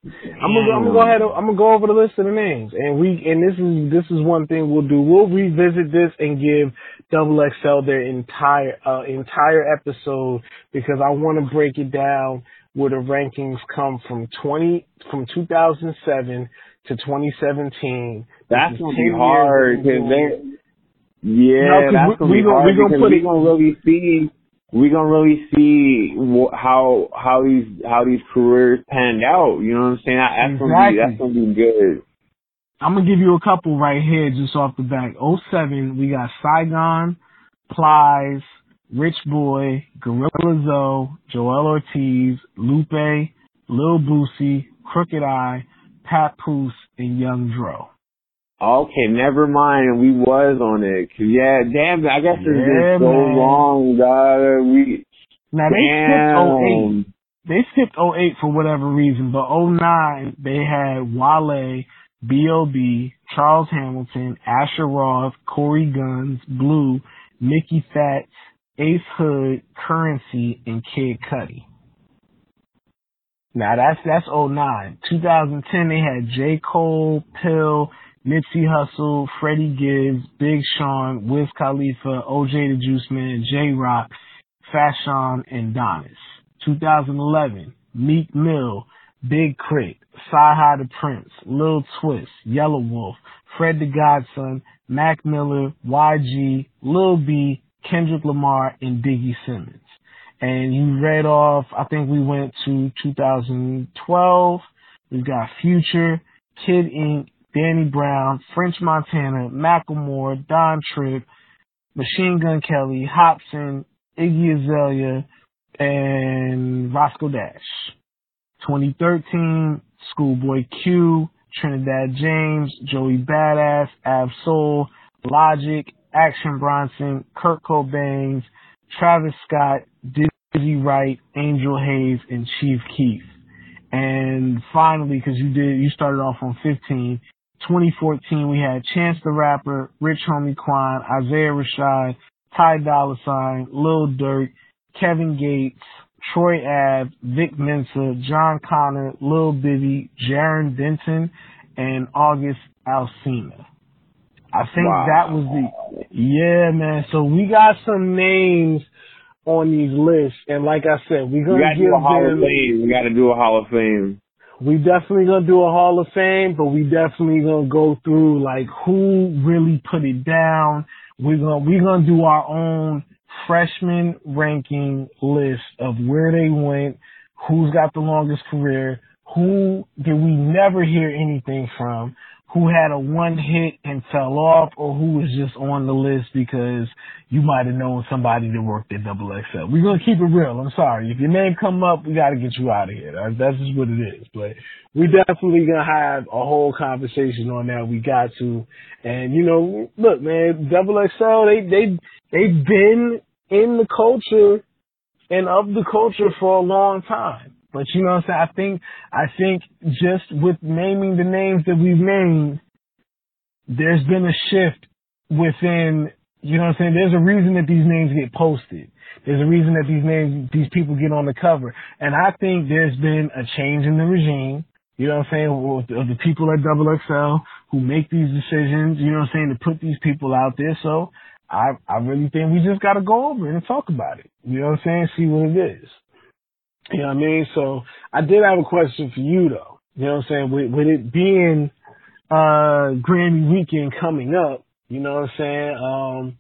I'm gonna, I'm gonna go ahead. I'm gonna go over the list of the names, and we and this is this is one thing we'll do. We'll revisit this and give Double XL their entire uh, entire episode because I want to break it down where the rankings come from 20 from 2007 to 2017. That's gonna be hard because they. Yeah, no, that's gonna we, be hard we gonna, because we gonna really see we gonna really see wh- how how these how these careers panned out. You know what I'm saying? That's exactly. gonna be that's gonna be good. I'm gonna give you a couple right here just off the back. 07, we got Saigon, Plies, Rich Boy, Gorilla Zoe, Joell Ortiz, Lupe, Lil Boosie, Crooked I, Papoose, and Young Dro. Okay, never mind. We was on it. Cause yeah, damn. I guess it's yeah, been so man. long, dog. We now they damn. skipped 08. They skipped 08 for whatever reason, but 09 they had Wale, B.O.B., Charles Hamilton, Asher Roth, Cory Gunz, Blu, Mickey Factz, Ace Hood, Currency, and Kid Cudi. Now that's that's 09. 2010 they had J. Cole, Pill, Nipsey Hussle, Freddie Gibbs, Big Sean, Wiz Khalifa, OJ the Juice Man, Jay Rock, Fashawn, and Donnis. 2011, Meek Mill, Big K.R.I.T., CyHi the Prynce, Lil Twist, Yelawolf, Fred the Godson, Mac Miller, YG, Lil B, Kendrick Lamar, and Diggy Simmons and you read off, I think we went to 2012. We've got Future, Kid Ink, Danny Brown, French Montana, Macklemore, Don Trip, Machine Gun Kelly, Hopsin, Iggy Azalea, and Roscoe Dash. 2013, Schoolboy Q, Trinidad James, Joey Badass, Ab Soul, Logic, Action Bronson, Kirko Bangz, Travis Scott, Dizzy Wright, Angel Haze, and Chief Keef. And finally, because you did, you started off on 15. 2014, we had Chance the Rapper, Rich Homie Quan, Isaiah Rashad, Ty Dolla Sign, Lil Durk, Kevin Gates, Troy Ave, Vic Mensa, Jon Connor, Lil Bibby, Jarren Benton, and August Alsina. I think wow. that was the, yeah, man. So we got some names on these lists, and like I said, we're gonna we give do a Hall them, of Fame. We got to do a Hall of Fame. We definitely gonna do a Hall of Fame, but we definitely gonna go through like who really put it down. We're gonna we're gonna do our own freshman ranking list of where they went, who's got the longest career, who did we never hear anything from, who had a one hit and fell off or who was just on the list because you might have known somebody that worked at Double XL. We're gonna keep it real. I'm sorry. If your name come up, we gotta get you out of here. That's just what it is. But we definitely gonna have a whole conversation on that. We got to. And you know, look, man, Double XL, they they they've been in the culture and of the culture for a long time. But you know what I'm saying? I think, I think just with naming the names that we've named, there's been a shift within, you know what I'm saying? There's a reason that these names get posted. There's a reason that these names, these people get on the cover. And I think there's been a change in the regime. You know what I'm saying? Of the people at Double XL who make these decisions, you know what I'm saying, to put these people out there. So I, I really think we just got to go over and talk about it. You know what I'm saying? See what it is. You know what I mean? So I did have a question for you though. You know what I'm saying? With, with it being uh Grammy weekend coming up, you know what I'm saying? Um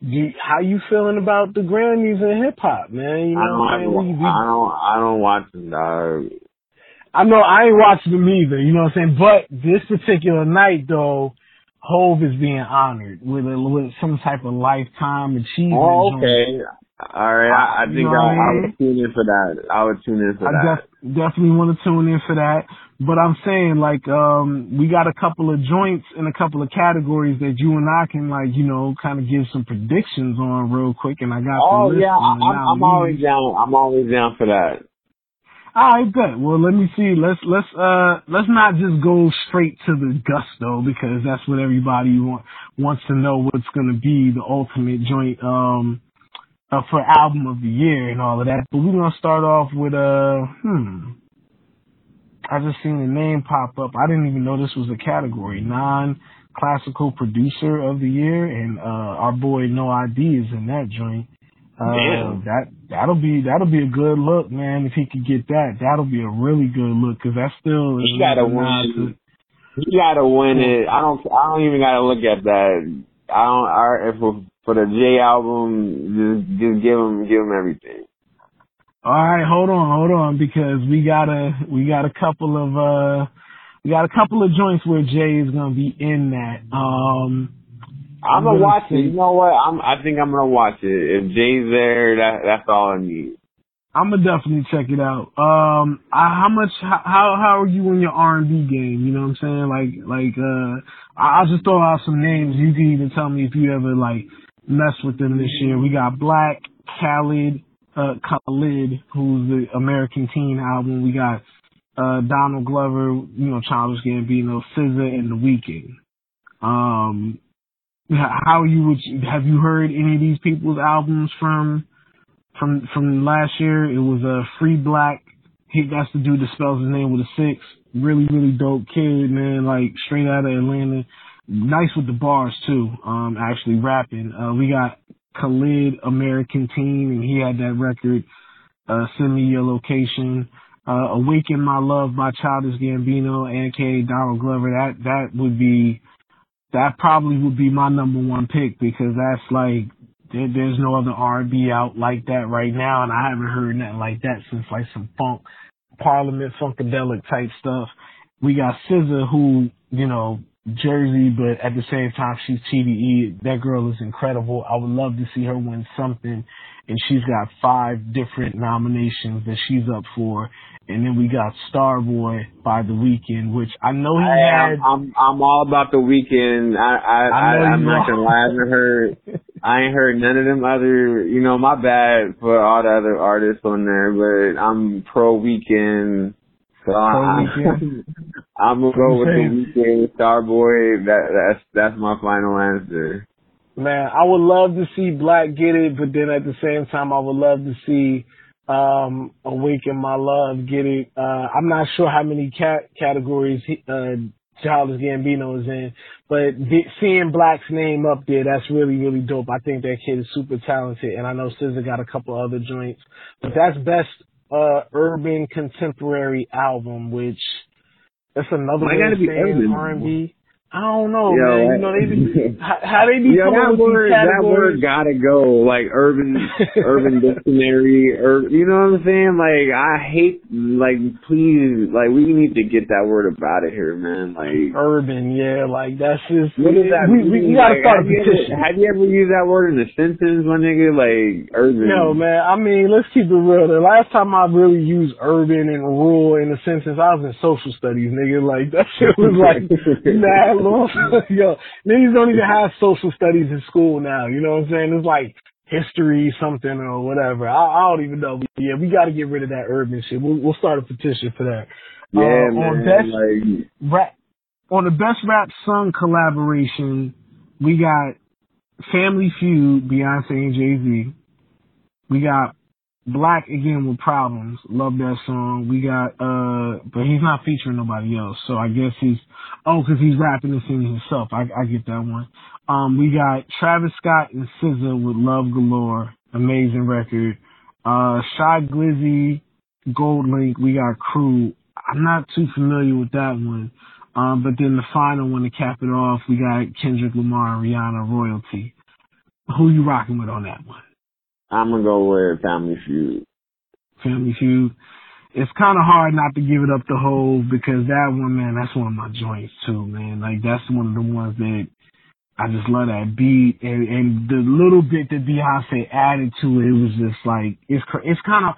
you, how you feeling about the Grammys and hip hop, man? You know I don't, what I'm saying? I don't, I don't watch them, dog. I know I ain't watching them either, you know what I'm saying? But this particular night though, Hove is being honored with a, with some type of lifetime achievement. Oh, okay. All right, I, I think I, I, would tune in for that. I would tune in for I that. Def, definitely want to tune in for that. But I'm saying like um we got a couple of joints in a couple of categories that you and I can like you know kind of give some predictions on real quick. And I got oh the list yeah, I'm, I'm always down. I'm always down for that. All right, good. Well, let me see. Let's let's uh let's not just go straight to the gusto because that's what everybody want, wants to know what's going to be the ultimate joint. Um uh, for album of the year and all of that. But we're gonna start off with uh hmm. I just seen the name pop up. I didn't even know this was a category. Non classical producer of the year and uh our boy No ID is in that joint. Uh, Damn. that that'll be that'll be a good look, man. If he could get that, that'll be a really good look because that's still he gotta win. he gotta win it. I don't. I don't even gotta look at that. I don't. I, if for the J album, just just give him give him everything. All right, hold on, hold on, because we got a we got a couple of uh we got a couple of joints where Jay is gonna be in that. Um I'm, gonna, watch it. You know what? I'm I think I'm gonna watch it. If Jay's there, that that's all I need. I'm gonna definitely check it out. Um, I, how much? How how are you in your R and B game? You know what I'm saying? Like like uh, I'll just throw out some names. You can even tell me if you ever like mess with them this year. We got 6LACK, Khalid, uh, Khalid, who's the American Teen album. We got, uh, Donald Glover, you know, Childish Gambino, SZA, and The Weeknd. Um, how you would, have you heard any of these people's albums from, from, from last year? It was, uh, FREE 6LACK, He that's the dude that spells his name with a six. Really, really dope kid, man. Like straight out of Atlanta. Nice with the bars too. Um, actually rapping. Uh, we got Khalid American Teen, and he had that record. Uh, send me your location. Uh, Awaken My Love by Childish Gambino, aka Donald Glover. That that would be that probably would be my number one pick because that's like there, there's no other R&B out like that right now, and I haven't heard nothing like that since like some funk, Parliament funkadelic type stuff. We got SZA, who you know Jersey, but at the same time she's TDE. That girl is incredible. I would love to see her win something, and she's got five different nominations that she's up for. And then we got Starboy by the Weeknd, which I know he I, had. I'm, I'm all about the Weeknd. I I, I I, I'm not gonna lie. I haven't heard. I ain't heard none of them other. You know, my bad for all the other artists on there, but I'm pro Weeknd. So I, I'm gonna go with the Same. Weeknd Starboy. That that's that's my final answer. Man, I would love to see 6LACK get it, but then at the same time, I would love to see um Awaken My Love get it. Uh I'm not sure how many cat categories he, uh Childish Gambino is in, but be, seeing 6LACK's name up there, that's really really dope. I think that kid is super talented, and I know SZA got a couple other joints, but that's best uh urban contemporary album, which that's another way of saying? R&B. I don't know, Yo, man. I- You know they be how, how they be Yeah, coming that with word, these that word gotta go. Like urban, urban dictionary, or you know what I'm saying? Like I hate, like please, like we need to get that word up out of here, man. Like urban, yeah, like that's just what does that we, mean? we, we gotta Like, start a have you ever- petition. Have you ever used that word in a sentence, my nigga? Like urban. No, man. I mean, let's keep it real. The last time I really used urban and rural in a sentence, I was in social studies, nigga. Like that shit was like mad long. Yo, niggas don't even have social studies in school now. You know what I'm saying? It's like history something or whatever. I, I don't even know. But yeah, we got to get rid of that urban shit. We'll, we'll start a petition for that. Yeah, Uh, man. on best like rap on the best rap song collaboration, we got Family Feud, Beyonce and Jay Z. We got 6LACK again with Problems. Love that song. We got uh, but he's not featuring nobody else, so I guess he's oh, cause he's rapping and singing himself. I I get that one. Um, we got Travis Scott and SZA with Love Galore, amazing record. Uh, Shy Glizzy, GoldLink. We got Crew. I'm not too familiar with that one. Um, but then the final one to cap it off, we got Kendrick Lamar and Rihanna Loyalty. Who you rocking with on that one? I'm gonna go with Family Feud. Family Feud. It's kind of hard not to give it up to Hove because that one, man, that's one of my joints too, man. Like that's one of the ones that I just love that beat and, and the little bit that Beyonce added to it, it was just like it's it's kind of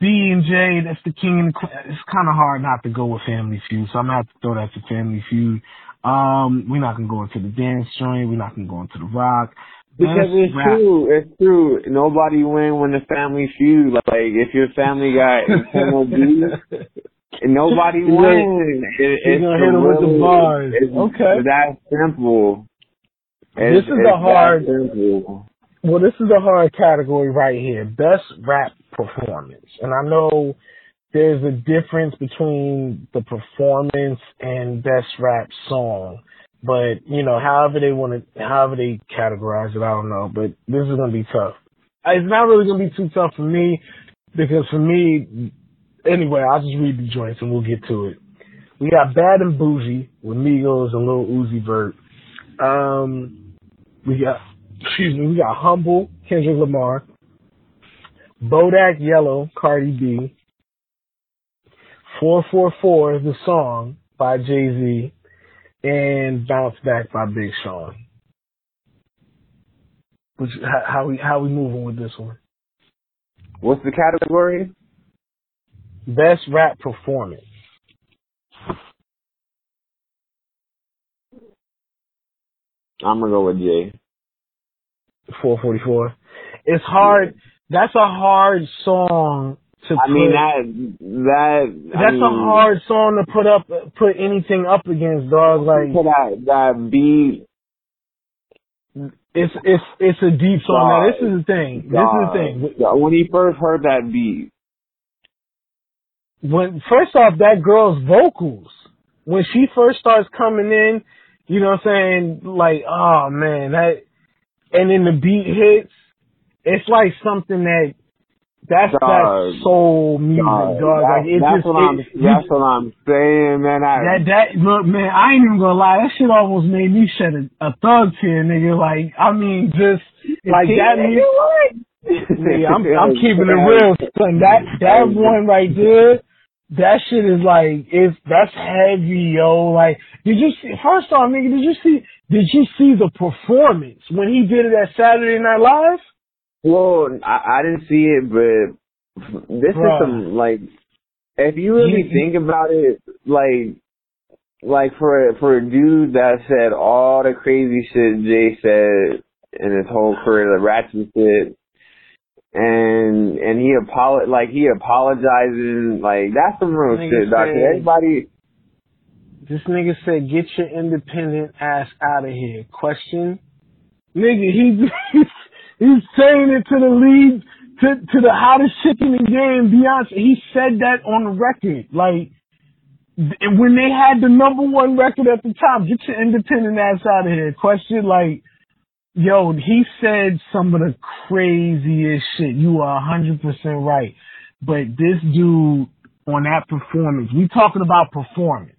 B and J. That's the king and the queen. It's kind of hard not to go with Family Feud, so I'm gonna have to throw that to Family Feud. Um, we're not gonna go into the dance joint. We're not gonna go into the rock. Because it's rap- true, it's true. Nobody win when the family feud. Like if your family got internal beef, nobody wins. It, it's gonna hit him with the bars. It's Okay. that simple. This is it's a hard- simple. Well, this is a hard category right here. Best rap performance. And I know there's a difference between the performance and best rap song. But, you know, however they want to, however they categorize it, I don't know. But this is going to be tough. It's not really going to be too tough for me because for me, anyway, I'll just read the joints and we'll get to it. We got Bad and Boujee with Migos and Lil Uzi Vert. Um, we got excuse me, we got Humble, Kendrick Lamar, Bodak Yellow, Cardi B, 444, the song by Jay-Z, and Bounce Back by Big Sean. Which, how, how we, how we moving with this one? What's the category? Best rap performance. I'm gonna go with Jay. 444. It's hard. That's a hard song to I put. mean that that. I that's mean, a hard song to put up, put anything up against, dog. Like, that that beat. It's it's it's a deep song. Now this is the thing. This is the thing. When he first heard that beat, when first off that girl's vocals when she first starts coming in, you know what I'm saying? Like, oh man, that and then the beat hits, it's like something that that's Dog. that soul music, Dog, dog. Like it that's just what I'm it, that's what I'm saying, man. I, that that look, man, I ain't even gonna lie. That shit almost made me shed a, a thug tear, nigga. Like, I mean, just like that. music- Yeah, I'm I'm keeping it real, son. That that one right there, that shit is like it's that's heavy, yo. Like, did you see? First off, nigga, did you see? Did you see the performance when he did it at Saturday Night Live? Well, I, I didn't see it, but this Bruh. is some like if you really You- think about it, like like for for a dude that said all the crazy shit Jay said in his whole career, the ratchet shit, and and he apolo like he apologizing, like that's some real shit, doctor. Everybody, This nigga said, "Get your independent ass out of here." Question, nigga, he he's saying it to the league, to to the hottest chick in the game, Beyonce. He said that on record, like when they had the number one record at the top. Get your independent ass out of here. Question, like, yo, he said some of the craziest shit. You are hundred percent right, but this dude on that performance, we talking about performance.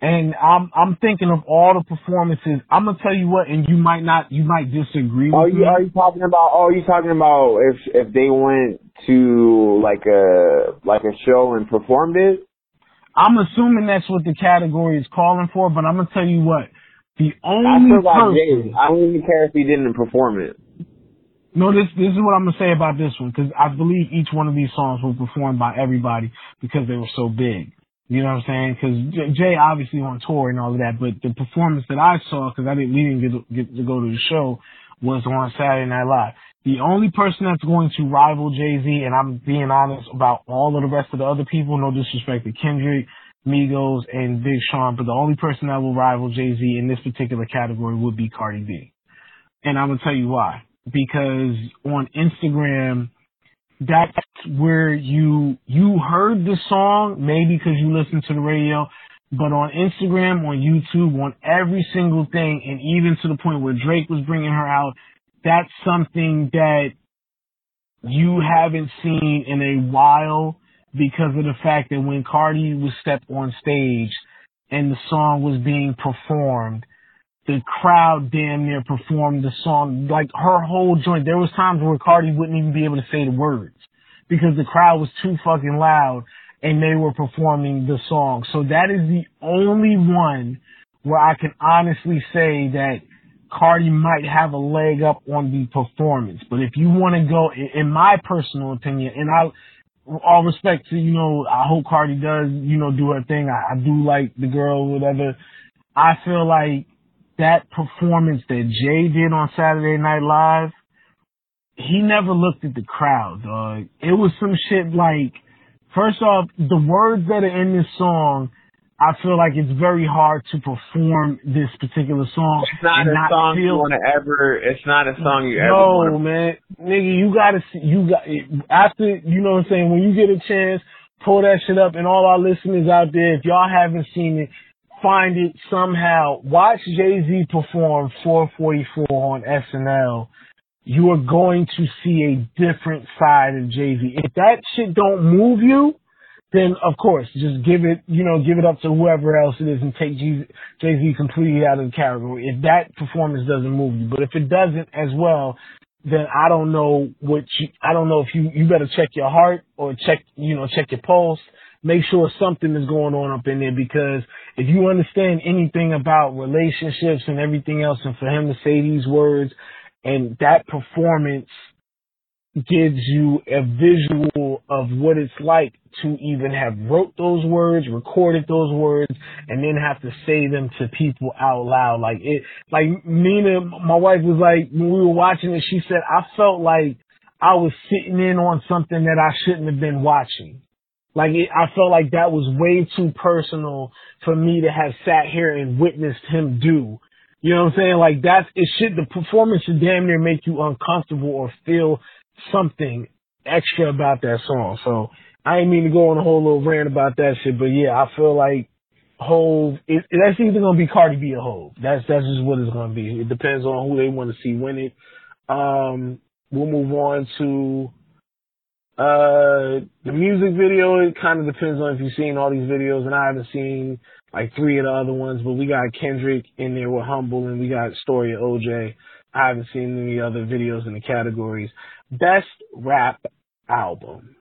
And I'm I'm thinking of all the performances. I'm gonna tell you what, and you might not, you might disagree are with you me. are you talking about? Oh, you talking about if if they went to like a like a show and performed it? I'm assuming that's what the category is calling for, but I'm gonna tell you what, the I only got person. I don't even care if he didn't perform it. No, this this is what I'm gonna say about this one because I believe each one of these songs were performed by everybody because they were so big. You know what I'm saying? Because Jay obviously on tour and all of that, but the performance that I saw because I didn't we didn't get to, get to go to the show was on Saturday Night Live. The only person that's going to rival Jay Z, and I'm being honest about all of the rest of the other people, no disrespect to Kendrick, Migos, and Big Sean, but the only person that will rival Jay Z in this particular category would be Cardi B. And I'm gonna tell you why. Because on Instagram, that's where you you heard the song, maybe because you listened to the radio, but on Instagram, on YouTube, on every single thing, and even to the point where Drake was bringing her out, that's something that you haven't seen in a while because of the fact that when Cardi was stepped on stage and the song was being performed, the crowd damn near performed the song like her whole joint. There was times where Cardi wouldn't even be able to say the words because the crowd was too fucking loud and they were performing the song. So that is the only one where I can honestly say that Cardi might have a leg up on the performance. But if you want to go, in my personal opinion, and I, all respect to, you know, I hope Cardi does, you know, do her thing. I, I do like the girl, whatever. I feel like that performance that Jay did on Saturday Night Live, he never looked at the crowd, dog. It was some shit like, first off, the words that are in this song, I feel like it's very hard to perform this particular song It's not and a not song you want to ever. It's not a song you ever no, want. man, nigga, you gotta see, you got after you know what I'm saying. When you get a chance, pull that shit up, and all our listeners out there, if y'all haven't seen it, find it somehow. Watch Jay Z perform 444 on SNL. You are going to see a different side of Jay Z. If that shit don't move you, then of course just give it, you know, give it up to whoever else it is and take Jay Z completely out of the category. If that performance doesn't move you, but if it doesn't as well, then I don't know what you, I don't know if you, you better check your heart or check, you know, check your pulse. Make sure something is going on up in there because if you understand anything about relationships and everything else and for him to say these words and that performance gives you a visual of what it's like to even have wrote those words, recorded those words, and then have to say them to people out loud. Like it, like Nina, my wife was like, when we were watching it, she said, I felt like I was sitting in on something that I shouldn't have been watching. Like it, I felt like that was way too personal for me to have sat here and witnessed him do. You know what I'm saying? Like that's it should the performance should damn near make you uncomfortable or feel something extra about that song. So I ain't mean to go on a whole little rant about that shit, but yeah, I feel like Hove, it, that's either gonna be Cardi B or Hove. That's that's just what it's gonna be. It depends on who they want to see win it. Um, we'll move on to uh the music video. It kind of depends on if you've seen all these videos, and I haven't seen like three of the other ones, but we got Kendrick in there with Humble, and we got Story of OJ. I haven't seen any other videos in the categories. Best rap album.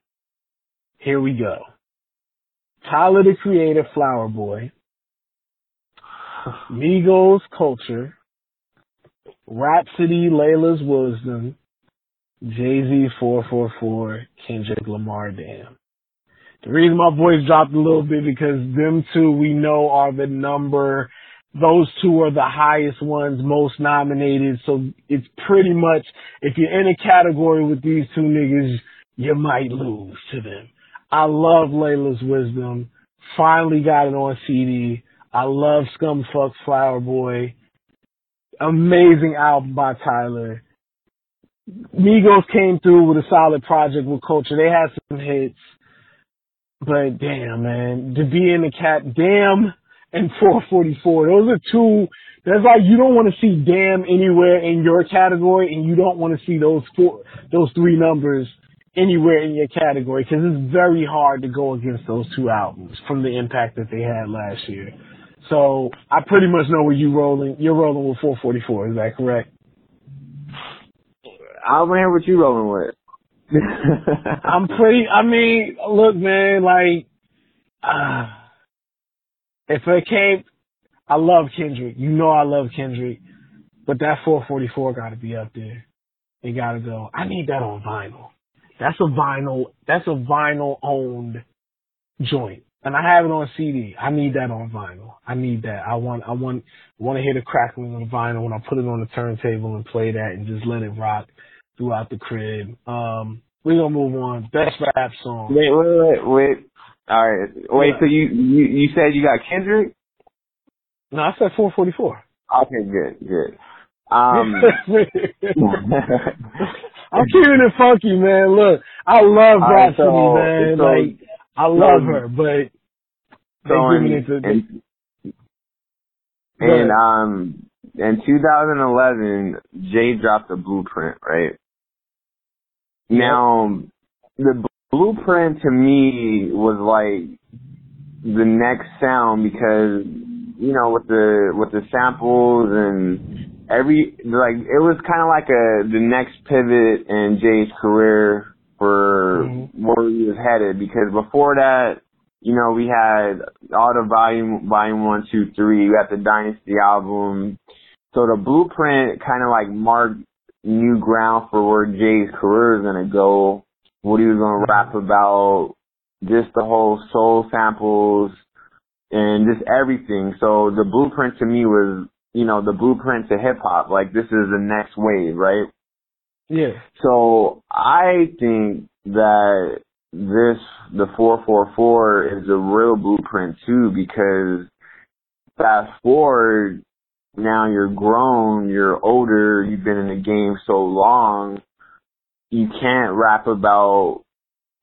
Here we go. Tyler the Creator, Flower Boy, Migos Culture, Rapsody, Laila's Wisdom, Jay-Z 444, Kendrick Lamar Damn. The reason my voice dropped a little bit because them two we know are the number, those two are the highest ones, most nominated. So it's pretty much, if you're in a category with these two niggas, you might lose to them. I love Laila's Wisdom. Finally got it on CD. I love Scumfuck Flower Boy. Amazing album by Tyler. Migos came through with a solid project with Culture. They had some hits. But damn, man, to be in the cat, damn, and 444. Those are two. That's like you don't want to see damn anywhere in your category, and you don't want to see those four, those three numbers anywhere in your category because it's very hard to go against those two albums from the impact that they had last year. So I pretty much know where you're rolling. You're rolling with 444. Is that correct? I want to hear what you rolling with. I'm pretty. I mean, look, man. Like, uh, if it came, I love Kendrick. You know, I love Kendrick, but that 444 got to be up there. It got to go. I need that on vinyl. That's a vinyl. That's a vinyl owned joint, and I have it on CD. I need that on vinyl. I need that. I want. I want. Want to hear the crackling on the vinyl when I put it on the turntable and play that and just let it rock throughout the crib. Um, we're gonna move on. Best rap song. Wait, wait, wait, wait. All right. Wait. So you you you said you got Kendrick? No, I said 444. Okay, good, good. Um, I'm keeping it funky, man. Look, I love Rapsody, so, man. So, like, I love so, her, but so in, it to, in, and um, in 2011, Jay dropped a blueprint, right? Now, the blueprint to me was like the next sound because you know with the with the samples and every like it was kind of like a the next pivot in Jay's career for mm-hmm. where he was headed because before that, you know, we had all the volume volume one, two, three. We had the Dynasty album. So the blueprint kind of like marked new ground for where Jay's career is gonna go. What he was gonna rap about, just the whole soul samples and just everything. So the blueprint to me was you know, the blueprint to hip hop. Like this is the next wave, right? Yeah. So I think that this, the 444 is a real blueprint too because fast forward, now you're grown, you're older, you've been in the game so long, you can't rap about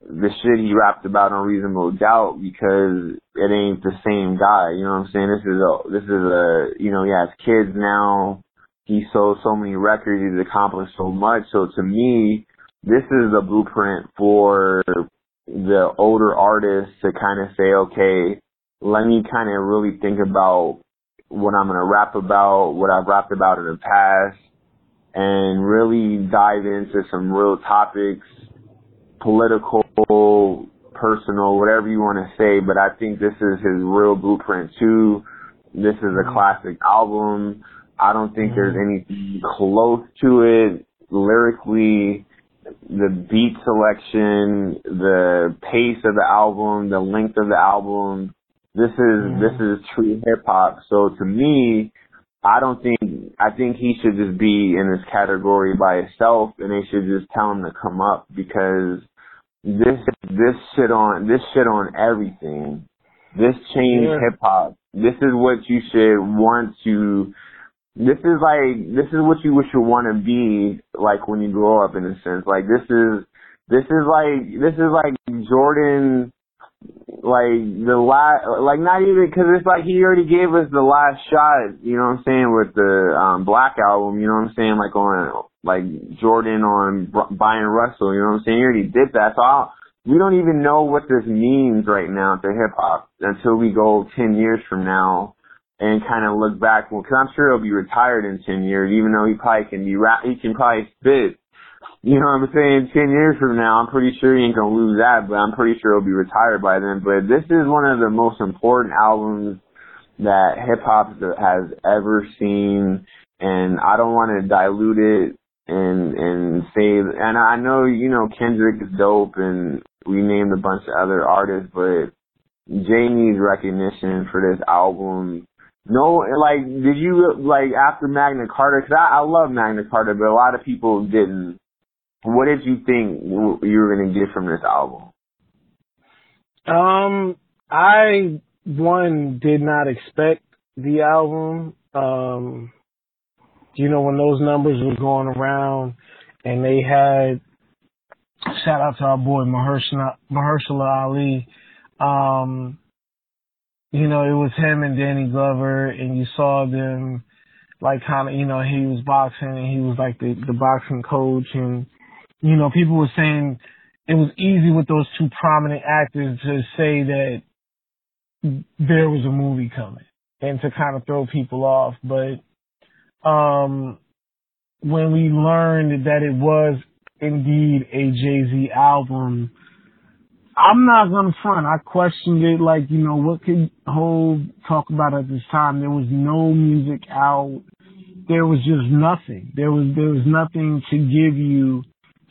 the shit he rapped about on Reasonable Doubt because it ain't the same guy. You know what I'm saying? This is a this is a you know he has kids now. He sold so many records. He's accomplished so much. So to me, this is a blueprint for the older artists to kind of say, okay, let me kind of really think about what I'm gonna rap about, what I've rapped about in the past, and really dive into some real topics political, personal, whatever you want to say, but I think this is his real blueprint too. This is a mm-hmm. classic album. I don't think there's mm-hmm. anything close to it lyrically. The beat selection, the pace of the album, the length of the album. This is mm-hmm. this is true hip hop. So to me, I don't think I think he should just be in this category by itself, and they should just tell him to come up because this this shit on this shit on everything. This changed yeah. hip hop. This is what you should want to. This is like this is what you wish you want to be like when you grow up. In a sense, like this is This is like this is like Jordan, like the last, like not even because it's like he already gave us the last shot. You know what I'm saying with the um Black album. You know what I'm saying like on like Jordan on Bryon Russell. You know what I'm saying? He already did that. So I'll, we don't even know what this means right now to hip hop until we go ten years from now and kind of look back. Well, because I'm sure he'll be retired in ten years, even though he probably can be rap. He can probably spit you know what I'm saying? Ten years from now, I'm pretty sure he ain't gonna lose that, but I'm pretty sure he'll be retired by then. But this is one of the most important albums that hip hop has ever seen, and I don't want to dilute it and and say. And I know you know Kendrick is dope, and we named a bunch of other artists, but Jay needs recognition for this album. No, like, did you like after Magna Carta? Cause I, I love Magna Carta, but a lot of people didn't. What did you think you were gonna get from this album? Um, I one did not expect the album. Um, you know when those numbers were going around, and they had shout out to our boy Mahershala, Mahershala Ali. Um, you know, it was him and Danny Glover, and you saw them like kind of, you know, he was boxing and he was like the the boxing coach, and you know, people were saying it was easy with those two prominent actors to say that there was a movie coming and to kind of throw people off. But um, when we learned that it was indeed a Jay Z album, I'm not gonna front. I questioned it, like you know, what could Hov talk about at this time? There was no music out. There was just nothing. There was there was nothing to give you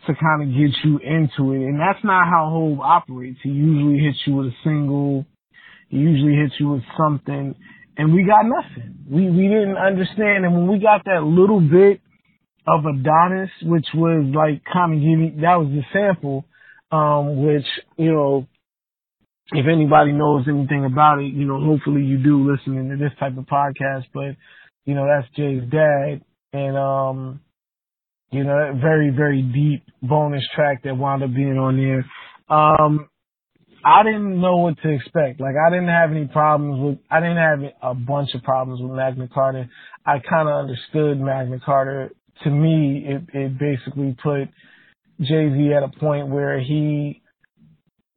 to kind of get you into it. And that's not how Hov operates. He usually hits you with a single. He usually hits you with something. And we got nothing. We, we didn't understand. And when we got that little bit of Adonis, which was like kind of giving, that was the sample, um, which, you know, if anybody knows anything about it, you know, hopefully you do listening to this type of podcast, but, you know, that's Jay's dad. And, um, you know, very, very deep bonus track that wound up being on there. Um, I didn't know what to expect. Like I didn't have any problems with, I didn't have a bunch of problems with Magna Carta. I kind of understood Magna Carta. To me, it, it basically put Jay-Z at a point where he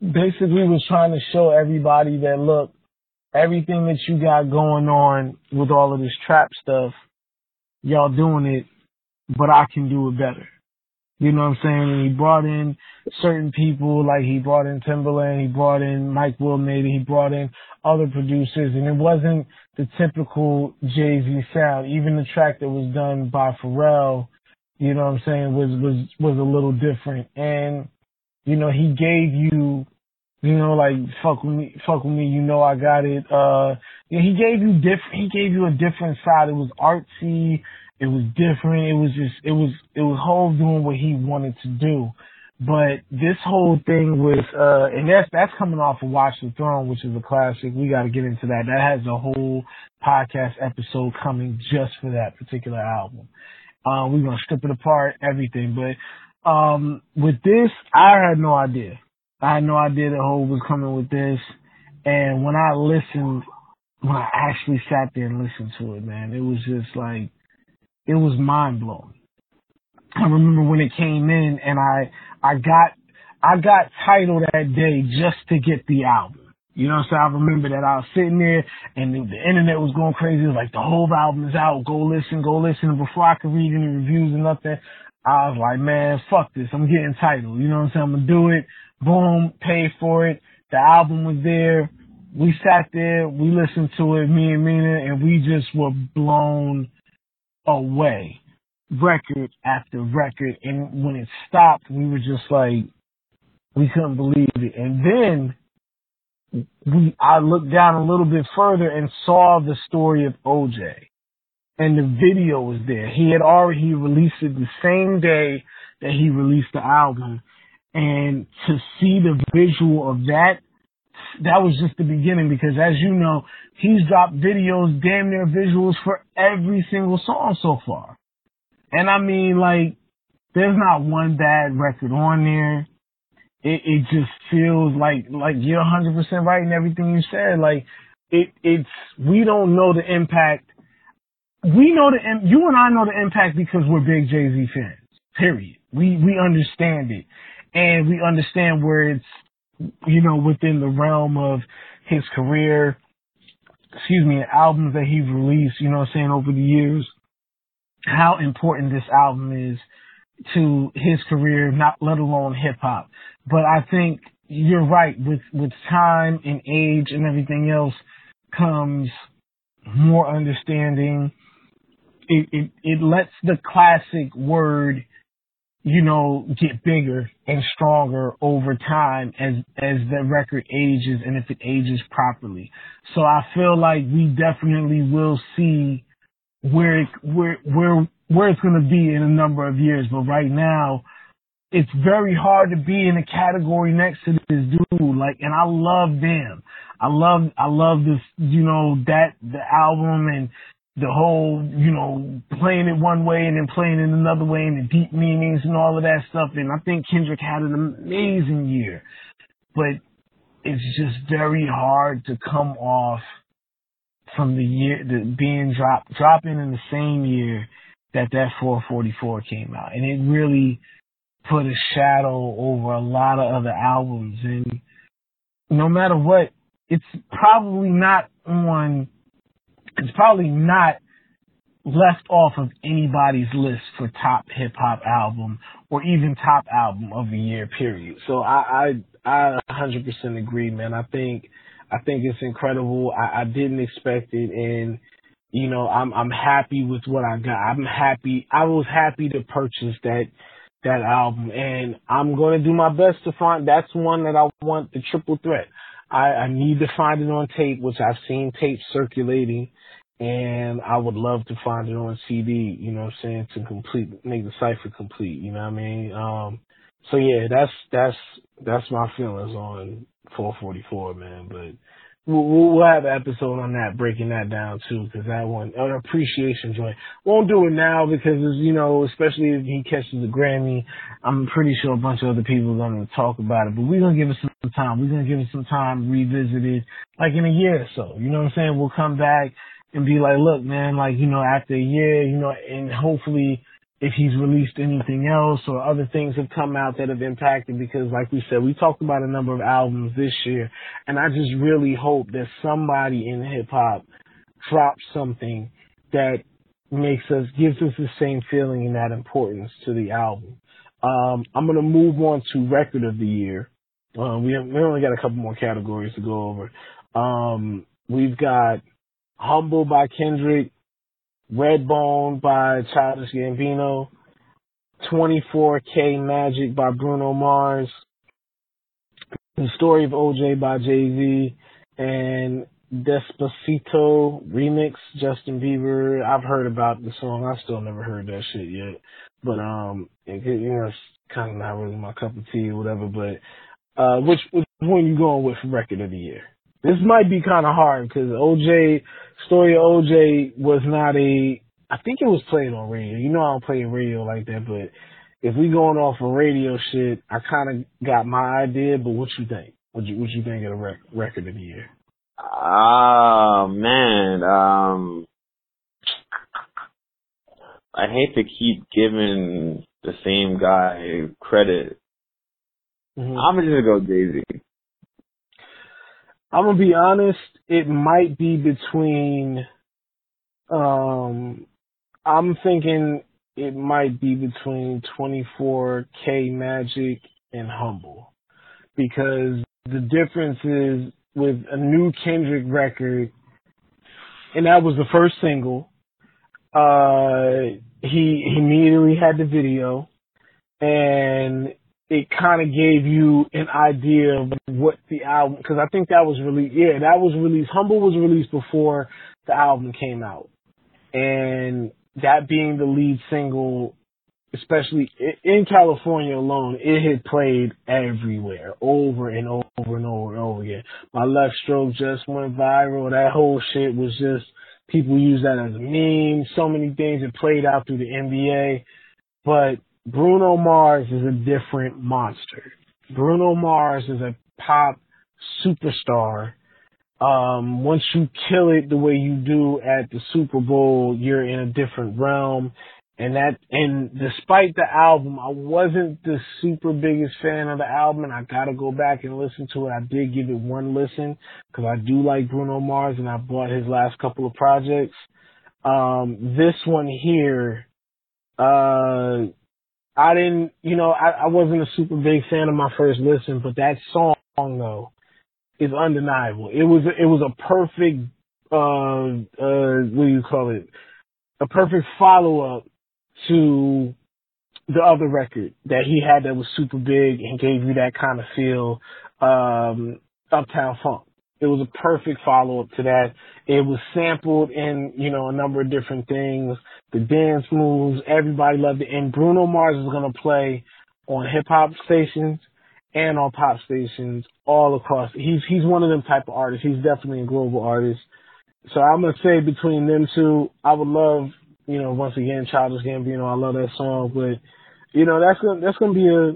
basically was trying to show everybody that look, everything that you got going on with all of this trap stuff, y'all doing it but I can do it better. You know what I'm saying? And he brought in certain people, like he brought in Timbaland, he brought in Mike Will maybe, he brought in other producers, and it wasn't the typical Jay-Z sound. Even the track that was done by Pharrell, you know what I'm saying, was, was, was a little different. And, you know, he gave you, you know, like, fuck with me, fuck with me, you know I got it. Uh, he gave you different, he gave you a different side. It was artsy, it was different. It was just, it was, it was Hov doing what he wanted to do. But this whole thing with, uh, and that's, that's coming off of Watch the Throne, which is a classic. We got to get into that. That has a whole podcast episode coming just for that particular album. Uh, we're to strip it apart, everything. But, um, with this, I had no idea. I had no idea that Hov was coming with this. And when I listened, when I actually sat there and listened to it, man, it was just like, it was mind blowing. I remember when it came in and I, I got, I got TIDAL that day just to get the album. You know, so I remember that I was sitting there and the, the internet was going crazy. It was like the whole album is out. Go listen, go listen. And before I could read any reviews or nothing, I was like, man, fuck this. I'm getting TIDAL. You know what I'm saying? I'm gonna do it. Boom, pay for it. The album was there. We sat there, we listened to it, me and Mina, and we just were blown away, record after record. And when it stopped, we were just like, we couldn't believe it. And then we, I looked down a little bit further and saw the story of OJ. And the video was there. He had already released it the same day that he released the album. And to see the visual of that that was just the beginning because as you know, he's dropped videos, damn near visuals for every single song so far. And I mean like, there's not one bad record on there. it, it just feels like like you're 100 percent right in everything you said. Like it it's we don't know the impact. We know the you and I know the impact because we're big Jay Z fans. Period. We we understand it, and we understand where it's you know within the realm of his career. Excuse me, albums that he's released. You know, I'm saying over the years, how important this album is to his career, not let alone hip hop. But I think you're right with with time and age and everything else comes more understanding. It it, it lets the classic word, you know, get bigger and stronger over time as as the record ages and if it ages properly. So I feel like we definitely will see where it, where where where it's going to be in a number of years. But right now, it's very hard to be in a category next to this dude. Like, and I love them. I love, I love this, you know, that, the album and the whole, you know, playing it one way and then playing it another way and the deep meanings and all of that stuff. And I think Kendrick had an amazing year, but it's just very hard to come off from the year, the being dropped, dropping in the same year that that 444 came out. And it really, put a shadow over a lot of other albums. And no matter what, it's probably not on, it's probably not left off of anybody's list for top hip hop album or even top album of the year period. So I, I, I 100% agree, man. I think, I think it's incredible. I, I didn't expect it and, you know, I'm, I'm happy with what I got. I'm happy. I was happy to purchase that that album, and I'm going to do my best to find. That's one that I want the triple threat. I, I need to find it on tape, which I've seen tape circulating, and I would love to find it on CD. You know what I'm saying to complete, make the cipher complete. You know what I mean? Um, so yeah, that's that's that's my feelings on 444, man. But We'll, we'll have an episode on that, breaking that down too, because that one, an appreciation joint. Won't do it now because, you know, especially if he catches a Grammy, I'm pretty sure a bunch of other people are going to talk about it. But we're going to give it some time. We're going to give it some time, revisit it, like in a year or so. You know what I'm saying? We'll come back and be like, look, man, like, you know, after a year, you know, and hopefully if he's released anything else or other things have come out that have impacted because like we said, we talked about a number of albums this year and I just really hope that somebody in hip hop drops something that makes us, gives us the same feeling and that importance to the album. Um, I'm going to move on to record of the year. Uh, we have, we only got a couple more categories to go over. Um, we've got Humble by Kendrick, Redbone by Childish Gambino, 24K Magic by Bruno Mars, The Story of OJ by Jay-Z, and Despacito remix, Justin Bieber. I've heard about the song. I still never heard that shit yet. But, um, it, you know, it's kind of not really my cup of tea or whatever, but, uh, which, which one you going with record of the year? This might be kind of hard because OJ, story of OJ was not a, I think it was played on radio. You know I don't play radio like that, but if we going off of radio shit, I kind of got my idea, but what you think? What you, what you think of the rec- record of the year? Oh, man. Um, I hate to keep giving the same guy credit. Mm-hmm. I'm just gonna go Jay Z. I'm gonna be honest. It might be between. Um, I'm thinking it might be between 24K Magic and Humble, because the difference is with a new Kendrick record, and that was the first single. Uh, he, he immediately had the video, and it kind of gave you an idea of what the album, because I think that was released, yeah, that was released, Humble was released before the album came out. And that being the lead single, especially in California alone, it had played everywhere, over and over and over and over again. My left stroke just went viral. That whole shit was just, people use that as a meme. So many things it played out through the NBA. But Bruno Mars is a different monster. Bruno Mars is a pop superstar. Um, once you kill it the way you do at the Super Bowl, you're in a different realm. And that, and despite the album, I wasn't the super biggest fan of the album and I gotta go back and listen to it. I did give it one listen because I do like Bruno Mars and I bought his last couple of projects. Um, this one here, uh, I didn't, you know, I, I wasn't a super big fan of my first listen, but that song though is undeniable. It was, it was a perfect, uh, uh, what do you call it? A perfect follow up to the other record that he had that was super big and gave you that kind of feel, um, Uptown Funk. It was a perfect follow up to that. It was sampled in, you know, a number of different things. The dance moves, everybody loved it. And Bruno Mars is going to play on hip hop stations and on pop stations all across. He's, he's one of them type of artists. He's definitely a global artist. So I'm to say between them two, I would love you know, once again, Childish Gambino, I love that song, but you know, that's gonna that's gonna be a.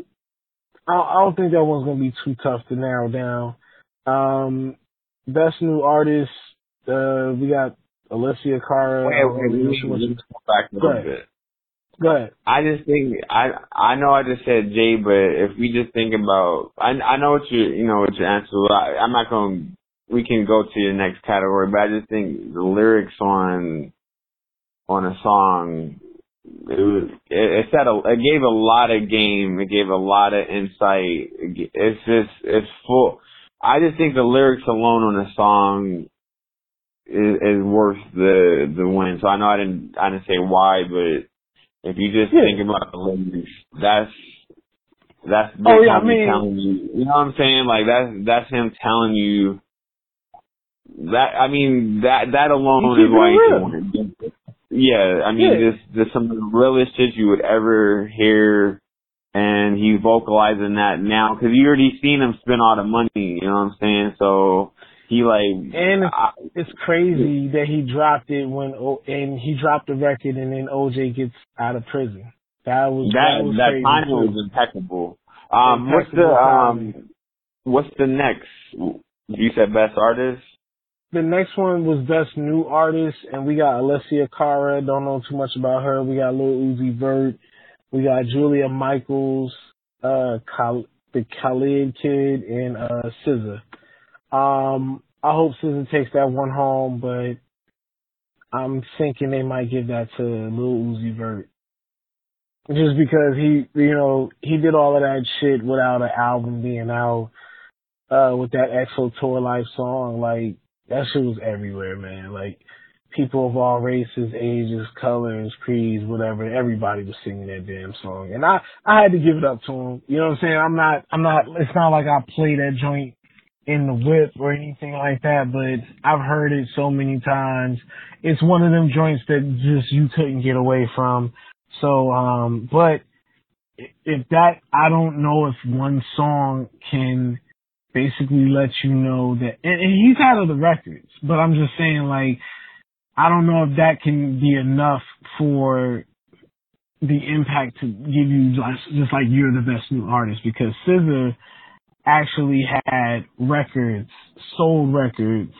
I, I don't think that one's gonna be too tough to narrow down. Um, best new artist, uh, we got Alessia Cara. Wait, wait, wait, wait, just go back a little ahead. bit. Go ahead. I just think I I know I just said Jay, but if we just think about I I know what you you know what your answer. I, I'm not going. We can go to your next category, but I just think the lyrics on on a song it was it, it said a, it gave a lot of game it gave a lot of insight it's just it's full i just think the lyrics alone on a song is, is worth the the win so i know i didn't i didn't say why but if you just Yeah. think about the lyrics that's that's oh, Big Oh, yeah, I mean- telling you you know what i'm saying like that's that's him telling you that i mean that that alone is why you real. should win yeah, I mean, Yeah. this this some of the realest shit you would ever hear, and he's vocalizing that now because you already seen him spend all the money. You know what I'm saying? So he like, And it's, I, it's crazy that he dropped it when and he dropped the record and then OJ gets out of prison. That was that was that crazy timing was impeccable. Um, what's the um, timing. what's the next? You said best artist. The next one was Best New Artist, and we got Alessia Cara. Don't know too much about her. We got Lil Uzi Vert. We got Julia Michaels, uh, Khal- the Khalid Kid, and uh, SZA. Um, I hope SZA takes that one home, but I'm thinking they might give that to Lil Uzi Vert. Just because he, you know, he did all of that shit without an album being out, uh, with that XO Tour Llif3 song, like, that shit was everywhere, man. Like people of all races, ages, colors, creeds, whatever, everybody was singing that damn song. And I I had to give it up to him. You know what I'm saying? I'm not I'm not it's not like I play that joint in the whip or anything like that, but I've heard it so many times. It's one of them joints that just you couldn't get away from. So um but if that I don't know if one song can basically let you know that, and, and he's of the records, but I'm just saying like, I don't know if that can be enough for the impact to give you just, like you're the best new artist because SZA actually had records, sold records,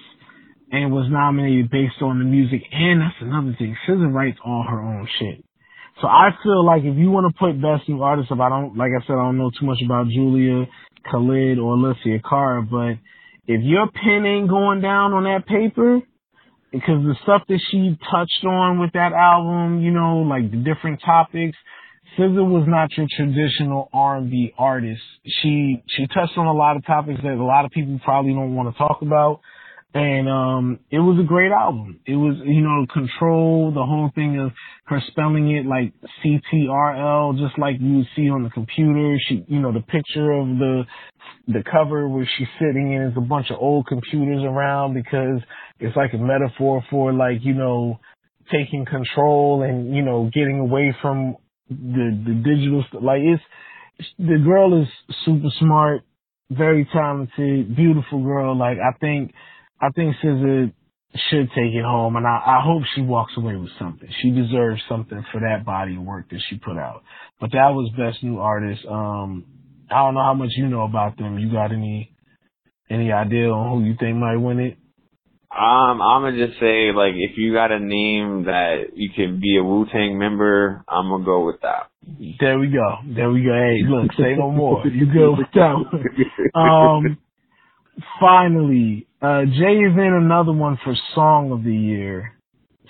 and was nominated based on the music. And that's another thing. SZA writes all her own shit. So I feel like if you want to put best new artist, if I don't, like I said, I don't know too much about Julia, Khalid, or Alessia Cara, but if your pen ain't going down on that paper, because the stuff that she touched on with that album, you know, like the different topics, SZA was not your traditional R&B artist. She she touched on a lot of topics that a lot of people probably don't want to talk about. And um it was a great album. It was you know control the whole thing of her spelling it like C T R L just like you see on the computer. She you know the picture of the the cover where she's sitting in is a bunch of old computers around because it's like a metaphor for like you know taking control and you know getting away from the the digital stuff. Like it's the girl is super smart, very talented, beautiful girl. Like I think I think SZA should take it home, and I, I hope she walks away with something. She deserves something for that body of work that she put out. But that was best new artist. Um, I don't know how much you know about them. You got any any idea on who you think might win it? Um, I'm gonna just say like if you got a name that you can be a Wu Tang member, I'm gonna go with that. There we go. There we go. Hey, look, say no more. You go with that one. Um, finally, uh, Jay is in another one for Song of the Year.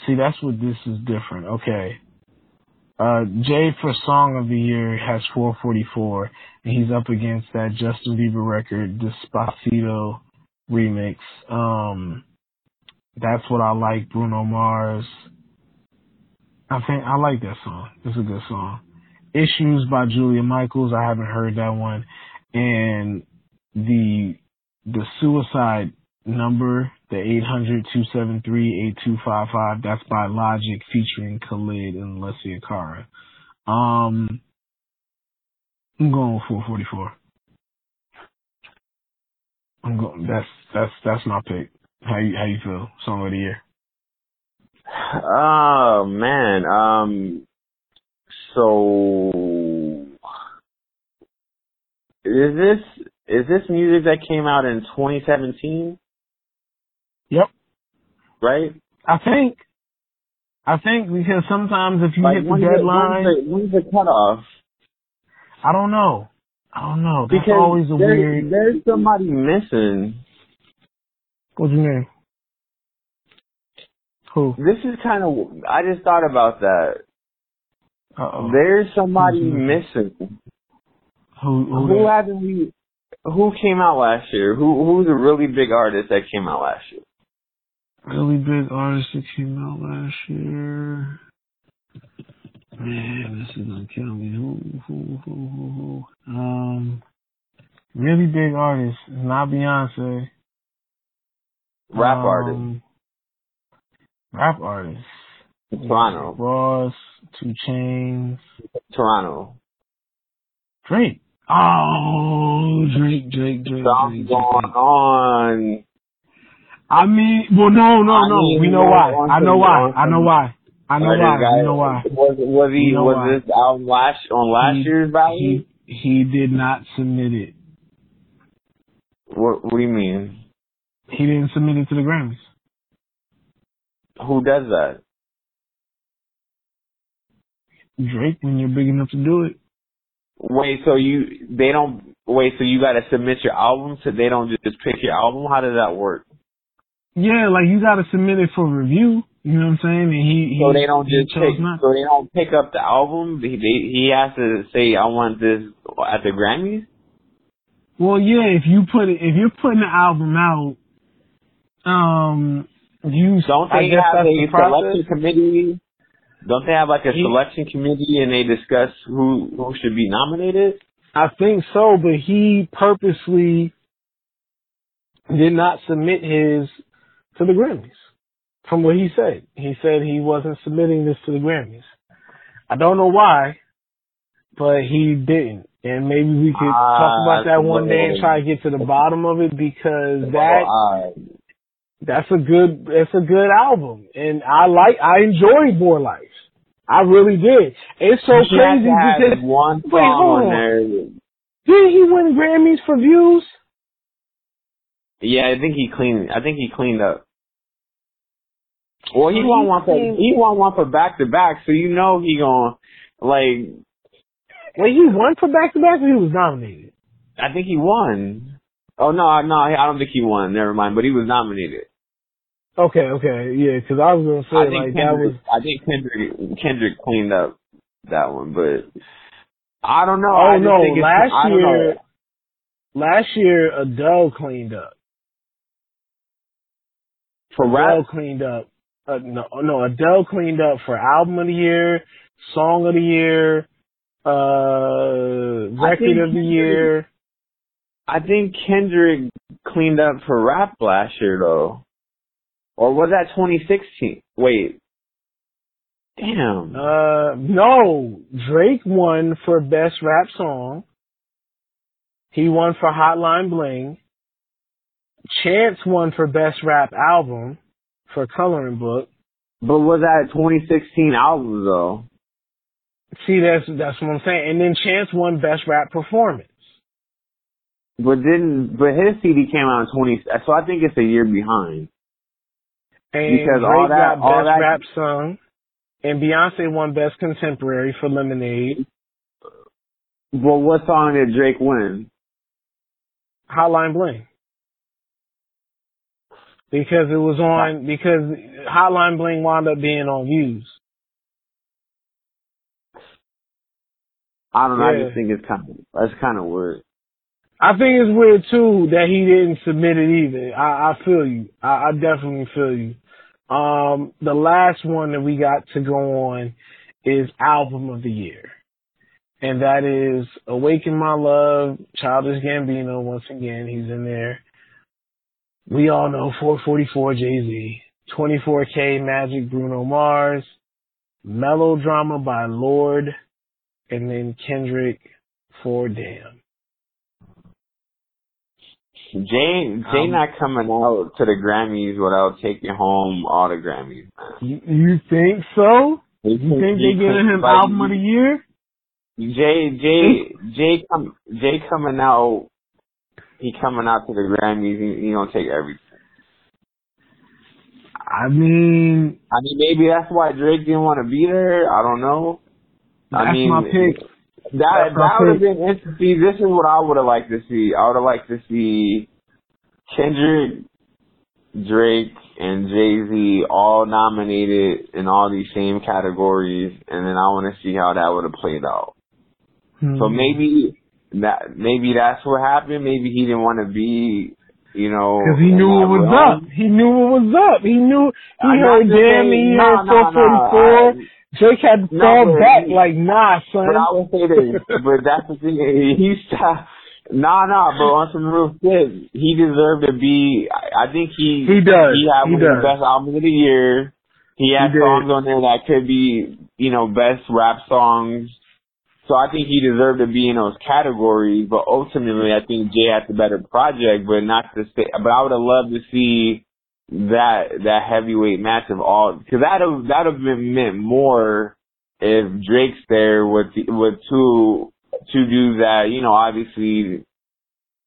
See, that's what this is different. Okay. Uh, Jay for Song of the Year has 444, and he's up against that Justin Bieber record, Despacito remix. Um, that's what I like, Bruno Mars. I think I like that song. It's a good song. Issues by Julia Michaels. I haven't heard that one. And the the suicide number, the 800-273-8255, that's by Logic featuring Khalid and Alessia Cara. Um, I'm going with 444. I'm going. That's that's that's my pick. How you how you feel? Song of the year. Oh man, um, so is this is this music that came out in 2017? Yep. Right. I think. I think because sometimes if you Like hit the deadline, when's the, when's the cutoff? I don't know. I don't know. That's Because always a there- weird. there's somebody missing. What's your name? Who? This is kind of. I just thought about that. Uh oh. There's somebody missing. Who? Who? who haven't we? Who came out last year? Who Who's a really big artist that came out last year? Really big artist that came out last year. Man, this is gonna kill me. Who, who, who, who, who? Um, really big artist, not Beyonce. Rap um, artist. Rap artist. Toronto. Ross, 2 Chainz, Toronto. Drake. Oh, Drake, Drake, Drake, Drake. going on. I mean, well, no, no, I no. mean, we know why. I know why. I know why. I know why. You know why. Was was he was why. this album last on last He- year's value? He he did not submit it. What What do you mean? He didn't submit it to the Grammys. Who does that? Drake, when you're big enough to do it. Wait, so you they don't wait, so you got to submit your album, so they don't just pick your album. How does that work? Yeah, like you got to submit it for review. You know what I'm saying? And he, he So they don't just pick, not. so they don't pick up the album. He they, he has to say, "I want this at the Grammys." Well, yeah, if you put it, if you're putting the album out, um, you Don't they have a the selection committee? Don't they have like a He- selection committee and they discuss who who should be nominated? I think so, but he purposely did not submit his to the Grammys. From what he said, he said he wasn't submitting this to the Grammys. I don't know why, but he didn't. And maybe we could Ah, talk about that one day and try to get to the bottom of it because that Oh, uh, that's a good it's a good album and I like I enjoyed More Life. I really did. It's so he crazy because one Wait, hold on on. there. did he win Grammys for views? Yeah, I think he cleaned. I think he cleaned up. Well, he So won he one for cleaned- he won one for back to back, so you know he gonna like. Wait, he won for back to back or he was nominated? I think he won. Oh no, no, I don't think he won. Never mind, but he was nominated. Okay, okay, yeah, because I was gonna say I like think that was I think Kendrick Kendrick cleaned up that one, but I don't know. Oh I just no, think last I year know. last year Adele cleaned up. for Adele rap. cleaned up. Uh, no, no, Adele cleaned up for album of the year, song of the year, uh, record of the year. I think Kendrick cleaned up for rap last year though, or was that 2016? Wait, damn. Uh, no, Drake won for best rap song. He won for Hotline Bling. Chance won for best rap album for Coloring Book. But was that 2016 album though? See, that's that's what I'm saying. And then Chance won best rap performance. But then, but his CD came out in twenty. So I think it's a year behind. And Because Drake all that- got all best that- rap song, and Beyonce won best contemporary for Lemonade. But what song did Drake win? Hotline Bling. Because it was on, because Hotline Bling wound up being on Views. I don't know. I just think it's kind of that's kind of weird. I think it's weird too that he didn't submit it either. I, I feel you. I, I definitely feel you. Um, the last one that we got to go on is album of the year. And that is Awaken My Love, Childish Gambino once again, he's in there. We all know 444 Jay-Z, 24K Magic Bruno Mars, Melodrama by Lorde, and then Kendrick for Damn. Jay Jay Um, not coming out to the Grammys without taking home all the Grammys. You, you think so? You think they giving him Like, album of the year? Jay Jay Jay come Jay coming out. He coming out to the Grammys. He, he gonna take everything. I mean, I mean, maybe that's why Drake didn't want to be there. I don't know. that's I mean, my pick. That That's that would have been interesting. This is what I would have liked to see. I would have liked to see Kendrick, Drake, and Jay Z all nominated in all these same categories, and then I want to see how that would have played out. So Hmm. maybe that maybe that's what happened. Maybe he didn't want to be, you know, Because he knew that it was up. He knew it was up. He knew he heard damn he no, heard no, no, 444. I- Drake had to fall but back he- like, nah, son. But I would say this, but that's the thing. He stopped. Nah, nah, but on some real shit, he deserved to be. I I think he He does. He had He one of the best albums of the year. He had He songs on there that could be, you know, best rap songs. So I think he deserved to be in those categories. But ultimately, I think Jay had the better project. But not to say. But I would have loved to see that that heavyweight match of all because that would that would have been meant more if Drake's there with with two two dudes that you know obviously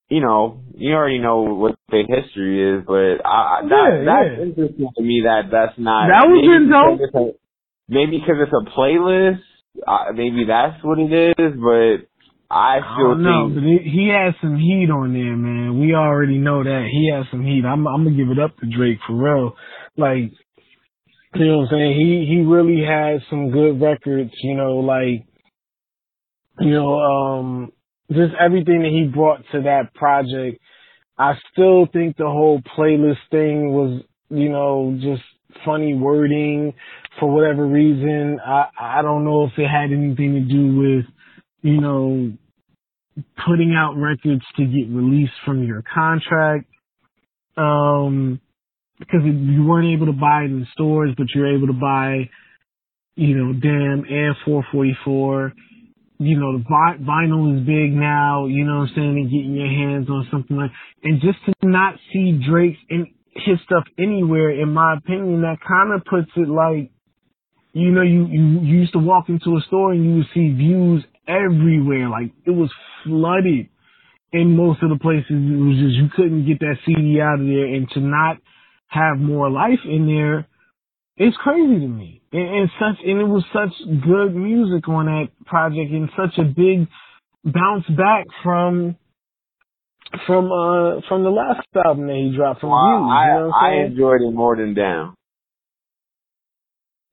you know you already know what their history is, but I, I- that Yeah, that's yeah. interesting to me that that's not That was maybe been dope. because it's a- Maybe because it's a playlist, uh, maybe that's what it is. But I still think he, he has some heat on there, man. We already know that he has some heat. I'm, I'm gonna give it up to Drake for real. Like, you know what I'm saying? He he really has some good records. You know, like, you know, um, just everything that he brought to that project. I still think the whole playlist thing was, you know, just funny wording for whatever reason. I I don't know if it had anything to do with, you know, putting out records to get released from your contract. Um, because you weren't able to buy it in stores, but you're able to buy, you know, Damn and 444. You know, the vinyl is big now, you know what I'm saying, and getting your hands on something like, and just to not see Drake's and his stuff anywhere, in my opinion, that kind of puts it like, you know, you, you, you used to walk into a store and you would see views everywhere. Like, it was flooded in most of the places. It was just, you couldn't get that CD out of there and to not have more life in there, it's crazy to me. And, and such, and it was such good music on that project and such a big bounce back from, from, uh, from the last album that he dropped from. I you know I saying? enjoyed it more than Damn.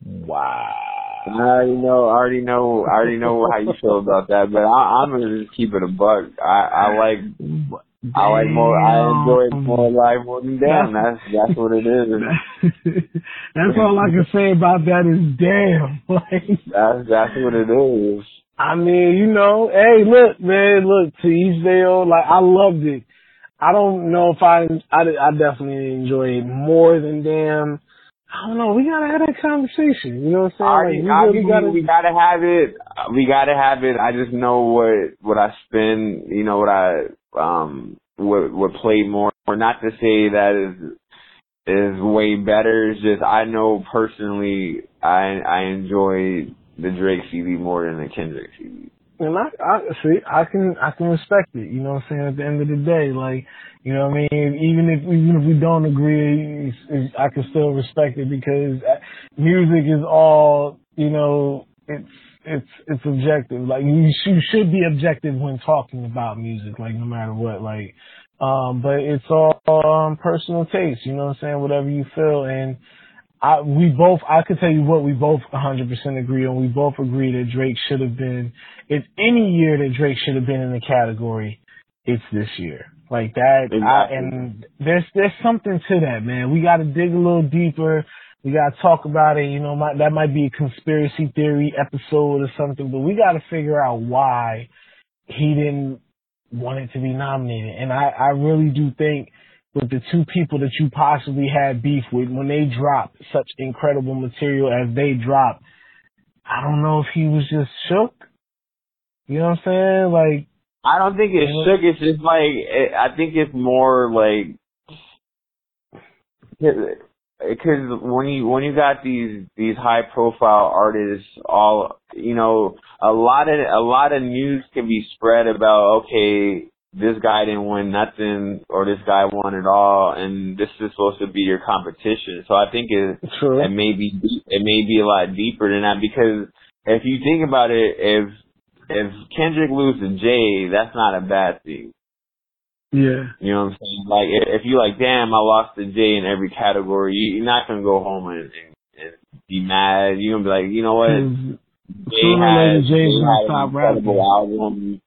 Wow. I already know. I already know. I already know how you feel about that. But I, I'm gonna just keep it a buck. I, I like. I like more. I enjoy More Life more than damn. That's that's what it is. That's all I can say about that is damn. Like, That's that's what it is. I mean, you know, hey, look, man, look, to each their own. Like, I loved it. I don't know if I, I, I definitely enjoy it more than damn. I don't know. We gotta have that conversation. You know what I'm saying? Already, like, we really gotta. we gotta have it. We gotta have it. I just know what what I spend. You know what I um what what play more. Or not to say that is is way better. It's just I know personally I I enjoy the Drake CD more than the Kendrick CD. And I, I see, I can, I can respect it. You know what I'm saying? At the end of the day, like, you know what I mean? Even if, even if we don't agree, I can still respect it because music is all, you know, it's, it's, it's objective. Like, you, you should be objective when talking about music, like, no matter what, like, um, but it's all, um, personal taste, you know what I'm saying? Whatever you feel and, I, we both, I could tell you what we both 100% agree on. We both agree that Drake should have been, if any year that Drake should have been in the category, it's this year. Like that, exactly. I, and there's, there's something to that, man. We gotta dig a little deeper. We gotta talk about it. You know, my, that might be a conspiracy theory episode or something, but we gotta figure out why he didn't want it to be nominated. And I, I really do think with the two people that you possibly had beef with when they dropped such incredible material as they dropped, I don't know if he was just shook. You know what I'm saying? Like, I don't think it's shook. It's just like it, I think it's more like because when you when you got these these high profile artists, all you know, a lot of a lot of news can be spread about okay, this guy didn't win nothing or this guy won it all and this is supposed to be your competition. So I think it True. it may be it may be a lot deeper than that because if you think about it, if if Kendrick loses Jay, that's not a bad thing. Yeah. You know what I'm saying? Like if you like, damn, I lost to Jay in every category, you're not gonna go home and, and, and be mad. You're gonna be like, you know what? Jay has, Jay has an incredible album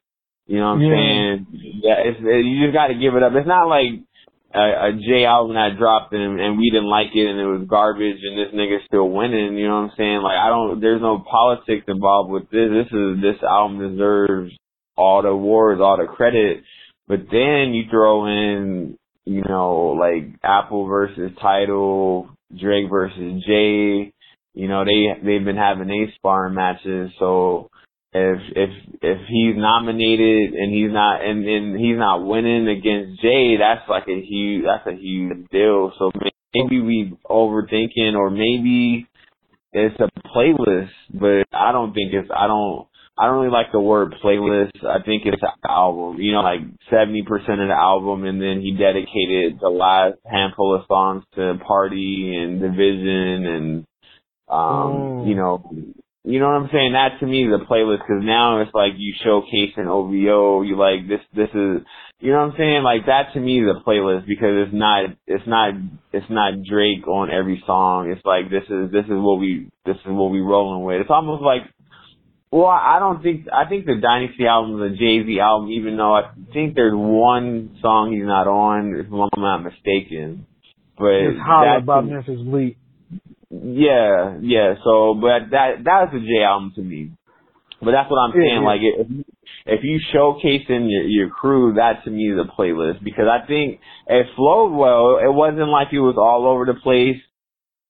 you know what I'm saying? Yeah, it's, it, you just got to give it up. It's not like a, a Jay album that dropped and, and we didn't like it and it was garbage and this nigga's still winning. You know what I'm saying? Like I don't. There's no politics involved with this. This is this album deserves all the awards, all the credit. But then you throw in, you know, like Apple versus TIDAL, Drake versus Jay. You know, they they've been having a sparring matches, so if if if he's nominated and he's not and, and he's not winning against Jay, that's like a huge that's a huge deal. So maybe we overthinking or maybe it's a playlist, but I don't think it's I don't I don't really like the word playlist. I think it's an album. You know, like seventy percent of the album and then he dedicated the last handful of songs to party and dvsn and um, mm. you know, you know what I'm saying? That to me is a playlist because now it's like you showcase an OVO. You like this. This is you know what I'm saying? Like that to me is a playlist because it's not it's not it's not Drake on every song. It's like this is this is what we this is what we rolling with. It's almost like well, I don't think I think the Dynasty album is a Jay Z album, even though I think there's one song he's not on, if I'm not mistaken. But it's Holla about Memphis Bleek. Yeah, yeah. So, but that that's a Jay album to me. But that's what I'm saying. Yeah, Like, if if you showcasing your, your crew, that to me is a playlist because I think it flowed well. It wasn't like it was all over the place.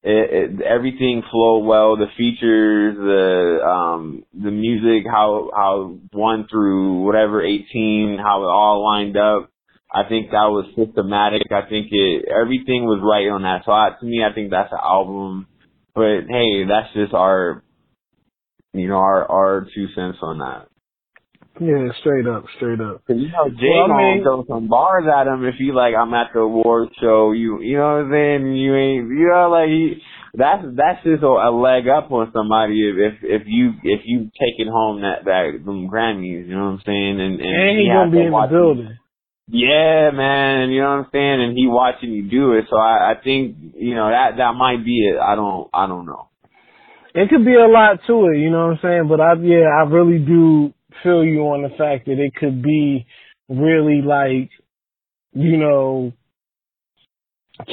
It, it, everything flowed well. The features, the um, the music, how how one through whatever eighteen, how it all lined up. I think that was systematic. I think it everything was right on that. So I, to me, I think that's an album but hey, that's just our, you know, our our two cents on that. Yeah, straight up, straight up. Cause you know, Jay well, gonna I mean, throw some bars at him if you like. I'm at the award show. You, you know what I'm saying? You ain't, you know, like he, that's that's just a, a leg up on somebody if if you if you taking home that that them Grammys. You know what I'm saying? And and, and he's gonna be in the building. Yeah, man, you know what I'm saying? And he watching you do it. So I, I think, you know, that, that might be it. I don't, I don't know. It could be a lot to it, you know what I'm saying? But I, yeah, I really do feel you on the fact that it could be really like, you know,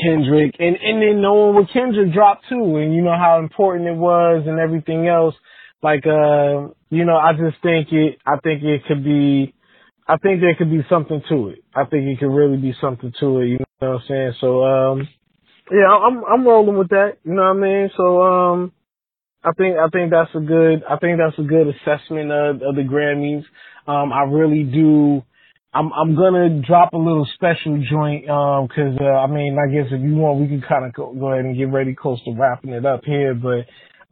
Kendrick and, and then knowing what Kendrick dropped too and you know how important it was and everything else. Like, uh, you know, I just think it, I think it could be, I think there could be something to it. I think it could really be something to it. You know what I'm saying? So, um, yeah, I'm I'm rolling with that. You know what I mean? So, um, I think I think that's a good I think that's a good assessment of, of the Grammys. Um, I really do. I'm I'm gonna drop a little special joint um 'cause uh, I mean I guess if you want we can kind of go, go ahead and get ready close to wrapping it up here, but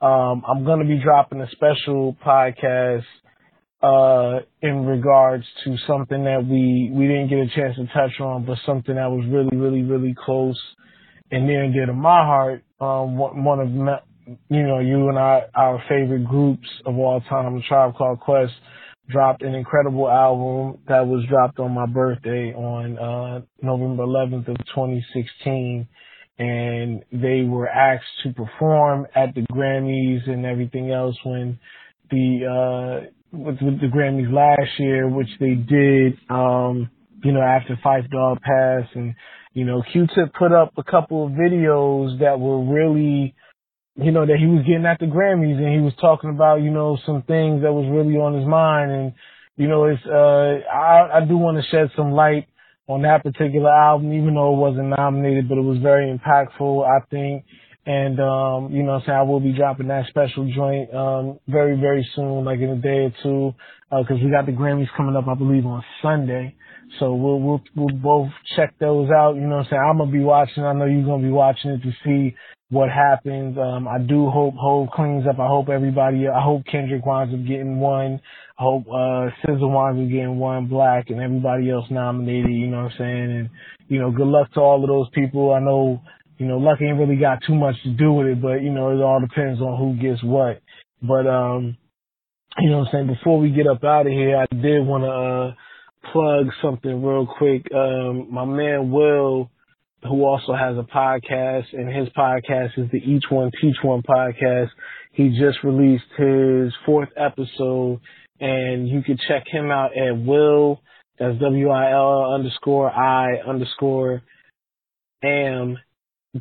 um, I'm gonna be dropping a special podcast uh, in regards to something that we, we didn't get a chance to touch on, but something that was really, really, really close and near and dear to my heart. Um, one of, you know, you and I, our favorite groups of all time, Tribe Called Quest, dropped an incredible album that was dropped on my birthday on, uh, November 11th of 2016 and they were asked to perform at the Grammys and everything else when the uh with, with the Grammys last year, which they did um, you know, after Phife Dawg passed and you know, Q Tip put up a couple of videos that were really you know, that he was getting at the Grammys and he was talking about, you know, some things that was really on his mind and you know, it's uh I, I do want to shed some light on that particular album, even though it wasn't nominated, but it was very impactful, I think. And, um, you know saying? I will be dropping that special joint, um, very, very soon, like in a day or two, uh, cause we got the Grammys coming up, I believe, on Sunday. So we'll, we'll, we'll both check those out. You know I'm saying? I'm going to be watching. I know you're going to be watching it to see what happens. Um, I do hope Hove cleans up. I hope everybody, I hope Kendrick winds up getting one. I hope, uh, SZA winds up getting one black and everybody else nominated, you know what I'm saying? And, you know, good luck to all of those people. I know, you know, luck ain't really got too much to do with it, but, you know, it all depends on who gets what. But, um, you know what I'm saying? Before we get up out of here, I did want to, uh, plug something real quick. Um, my man Will, who also has a podcast, and his podcast is the Each One Teach One podcast. He just released his fourth episode, and you can check him out at Will. That's W I L underscore I underscore am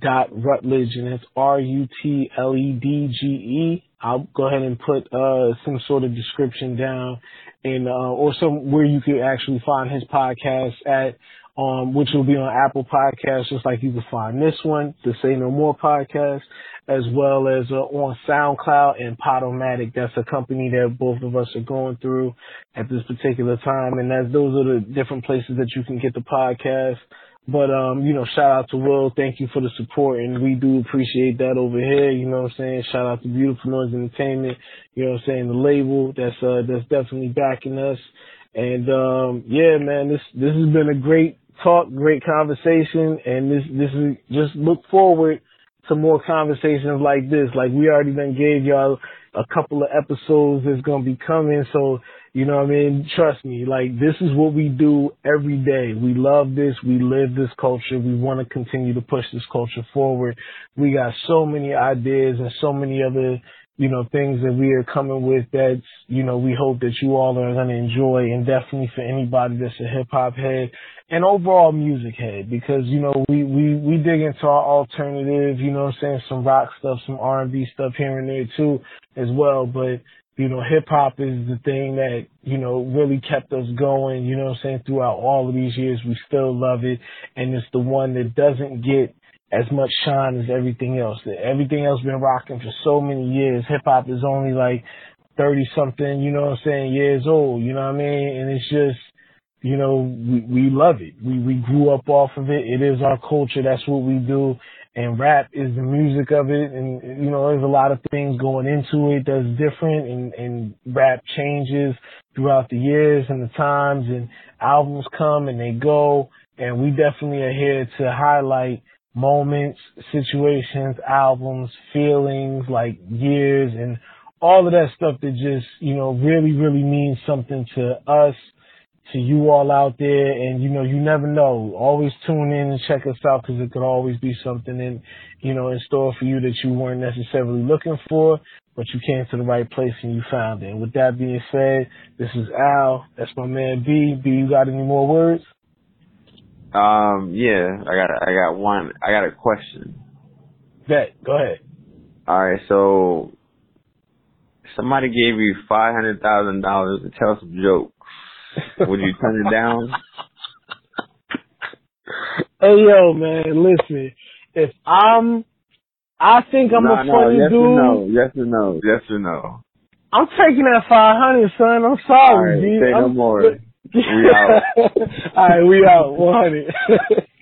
dot Rutledge, and it's R U T L E D G E. I'll go ahead and put uh, some sort of description down, and uh, or some where you can actually find his podcast at um, which will be on Apple Podcasts, just like you can find this one, the Say No More podcast, as well as uh, on SoundCloud and Podomatic. That's a company that both of us are going through at this particular time, and that those are the different places that you can get the podcast. But um, you know, shout out to Will. Thank you for the support, and we do appreciate that over here. You know what I'm saying? Shout out to Beautiful Noise Entertainment. You know what I'm saying? The label that's uh that's definitely backing us. And um yeah, man, this this has been a great talk, great conversation, and this this is just look forward to more conversations like this. Like we already done gave y'all a couple of episodes that's gonna be coming, so you know what I mean? Trust me, like this is what we do every day. We love this, we live this culture, we wanna continue to push this culture forward. We got so many ideas and so many other you know, things that we are coming with that, you know, we hope that you all are going to enjoy and definitely for anybody that's a hip hop head and overall music head because, you know, we, we, we dig into our alternative, you know what I'm saying, some rock stuff, some R&B stuff here and there too as well. But, you know, hip hop is the thing that, you know, really kept us going, you know what I'm saying, throughout all of these years. We still love it. And it's the one that doesn't get as much shine as everything else. Everything else been rocking for so many years. Hip hop is only like thirty something, you know what I'm saying, years old. You know what I mean? And it's just, you know, we we love it. We we grew up off of it. It is our culture. That's what we do. And rap is the music of it. And you know, there's a lot of things going into it that's different. And and rap changes throughout the years and the times. And albums come and they go. And we definitely are here to highlight moments, situations, albums, feelings, like years and all of that stuff that just, you know, really, really means something to us, to you all out there. And, you know, you never know. Always tune in and check us out because it could always be something in, you know, in store for you that you weren't necessarily looking for, but you came to the right place and you found it. And with that being said, this is Al. That's my man B. B, you got any more words? Um, yeah, I got I got one. I got a question. Bet. Go ahead. All right, so somebody gave you five hundred thousand dollars to tell some jokes. Would you turn it down? hey yo, man, listen. If I'm, I think I'm no, a funny no, yes dude. Or no, yes or no, yes or no. I'm taking that five hundred, son. I'm sorry, All right, dude. Say no I'm, more. We out. All right, we out. 100.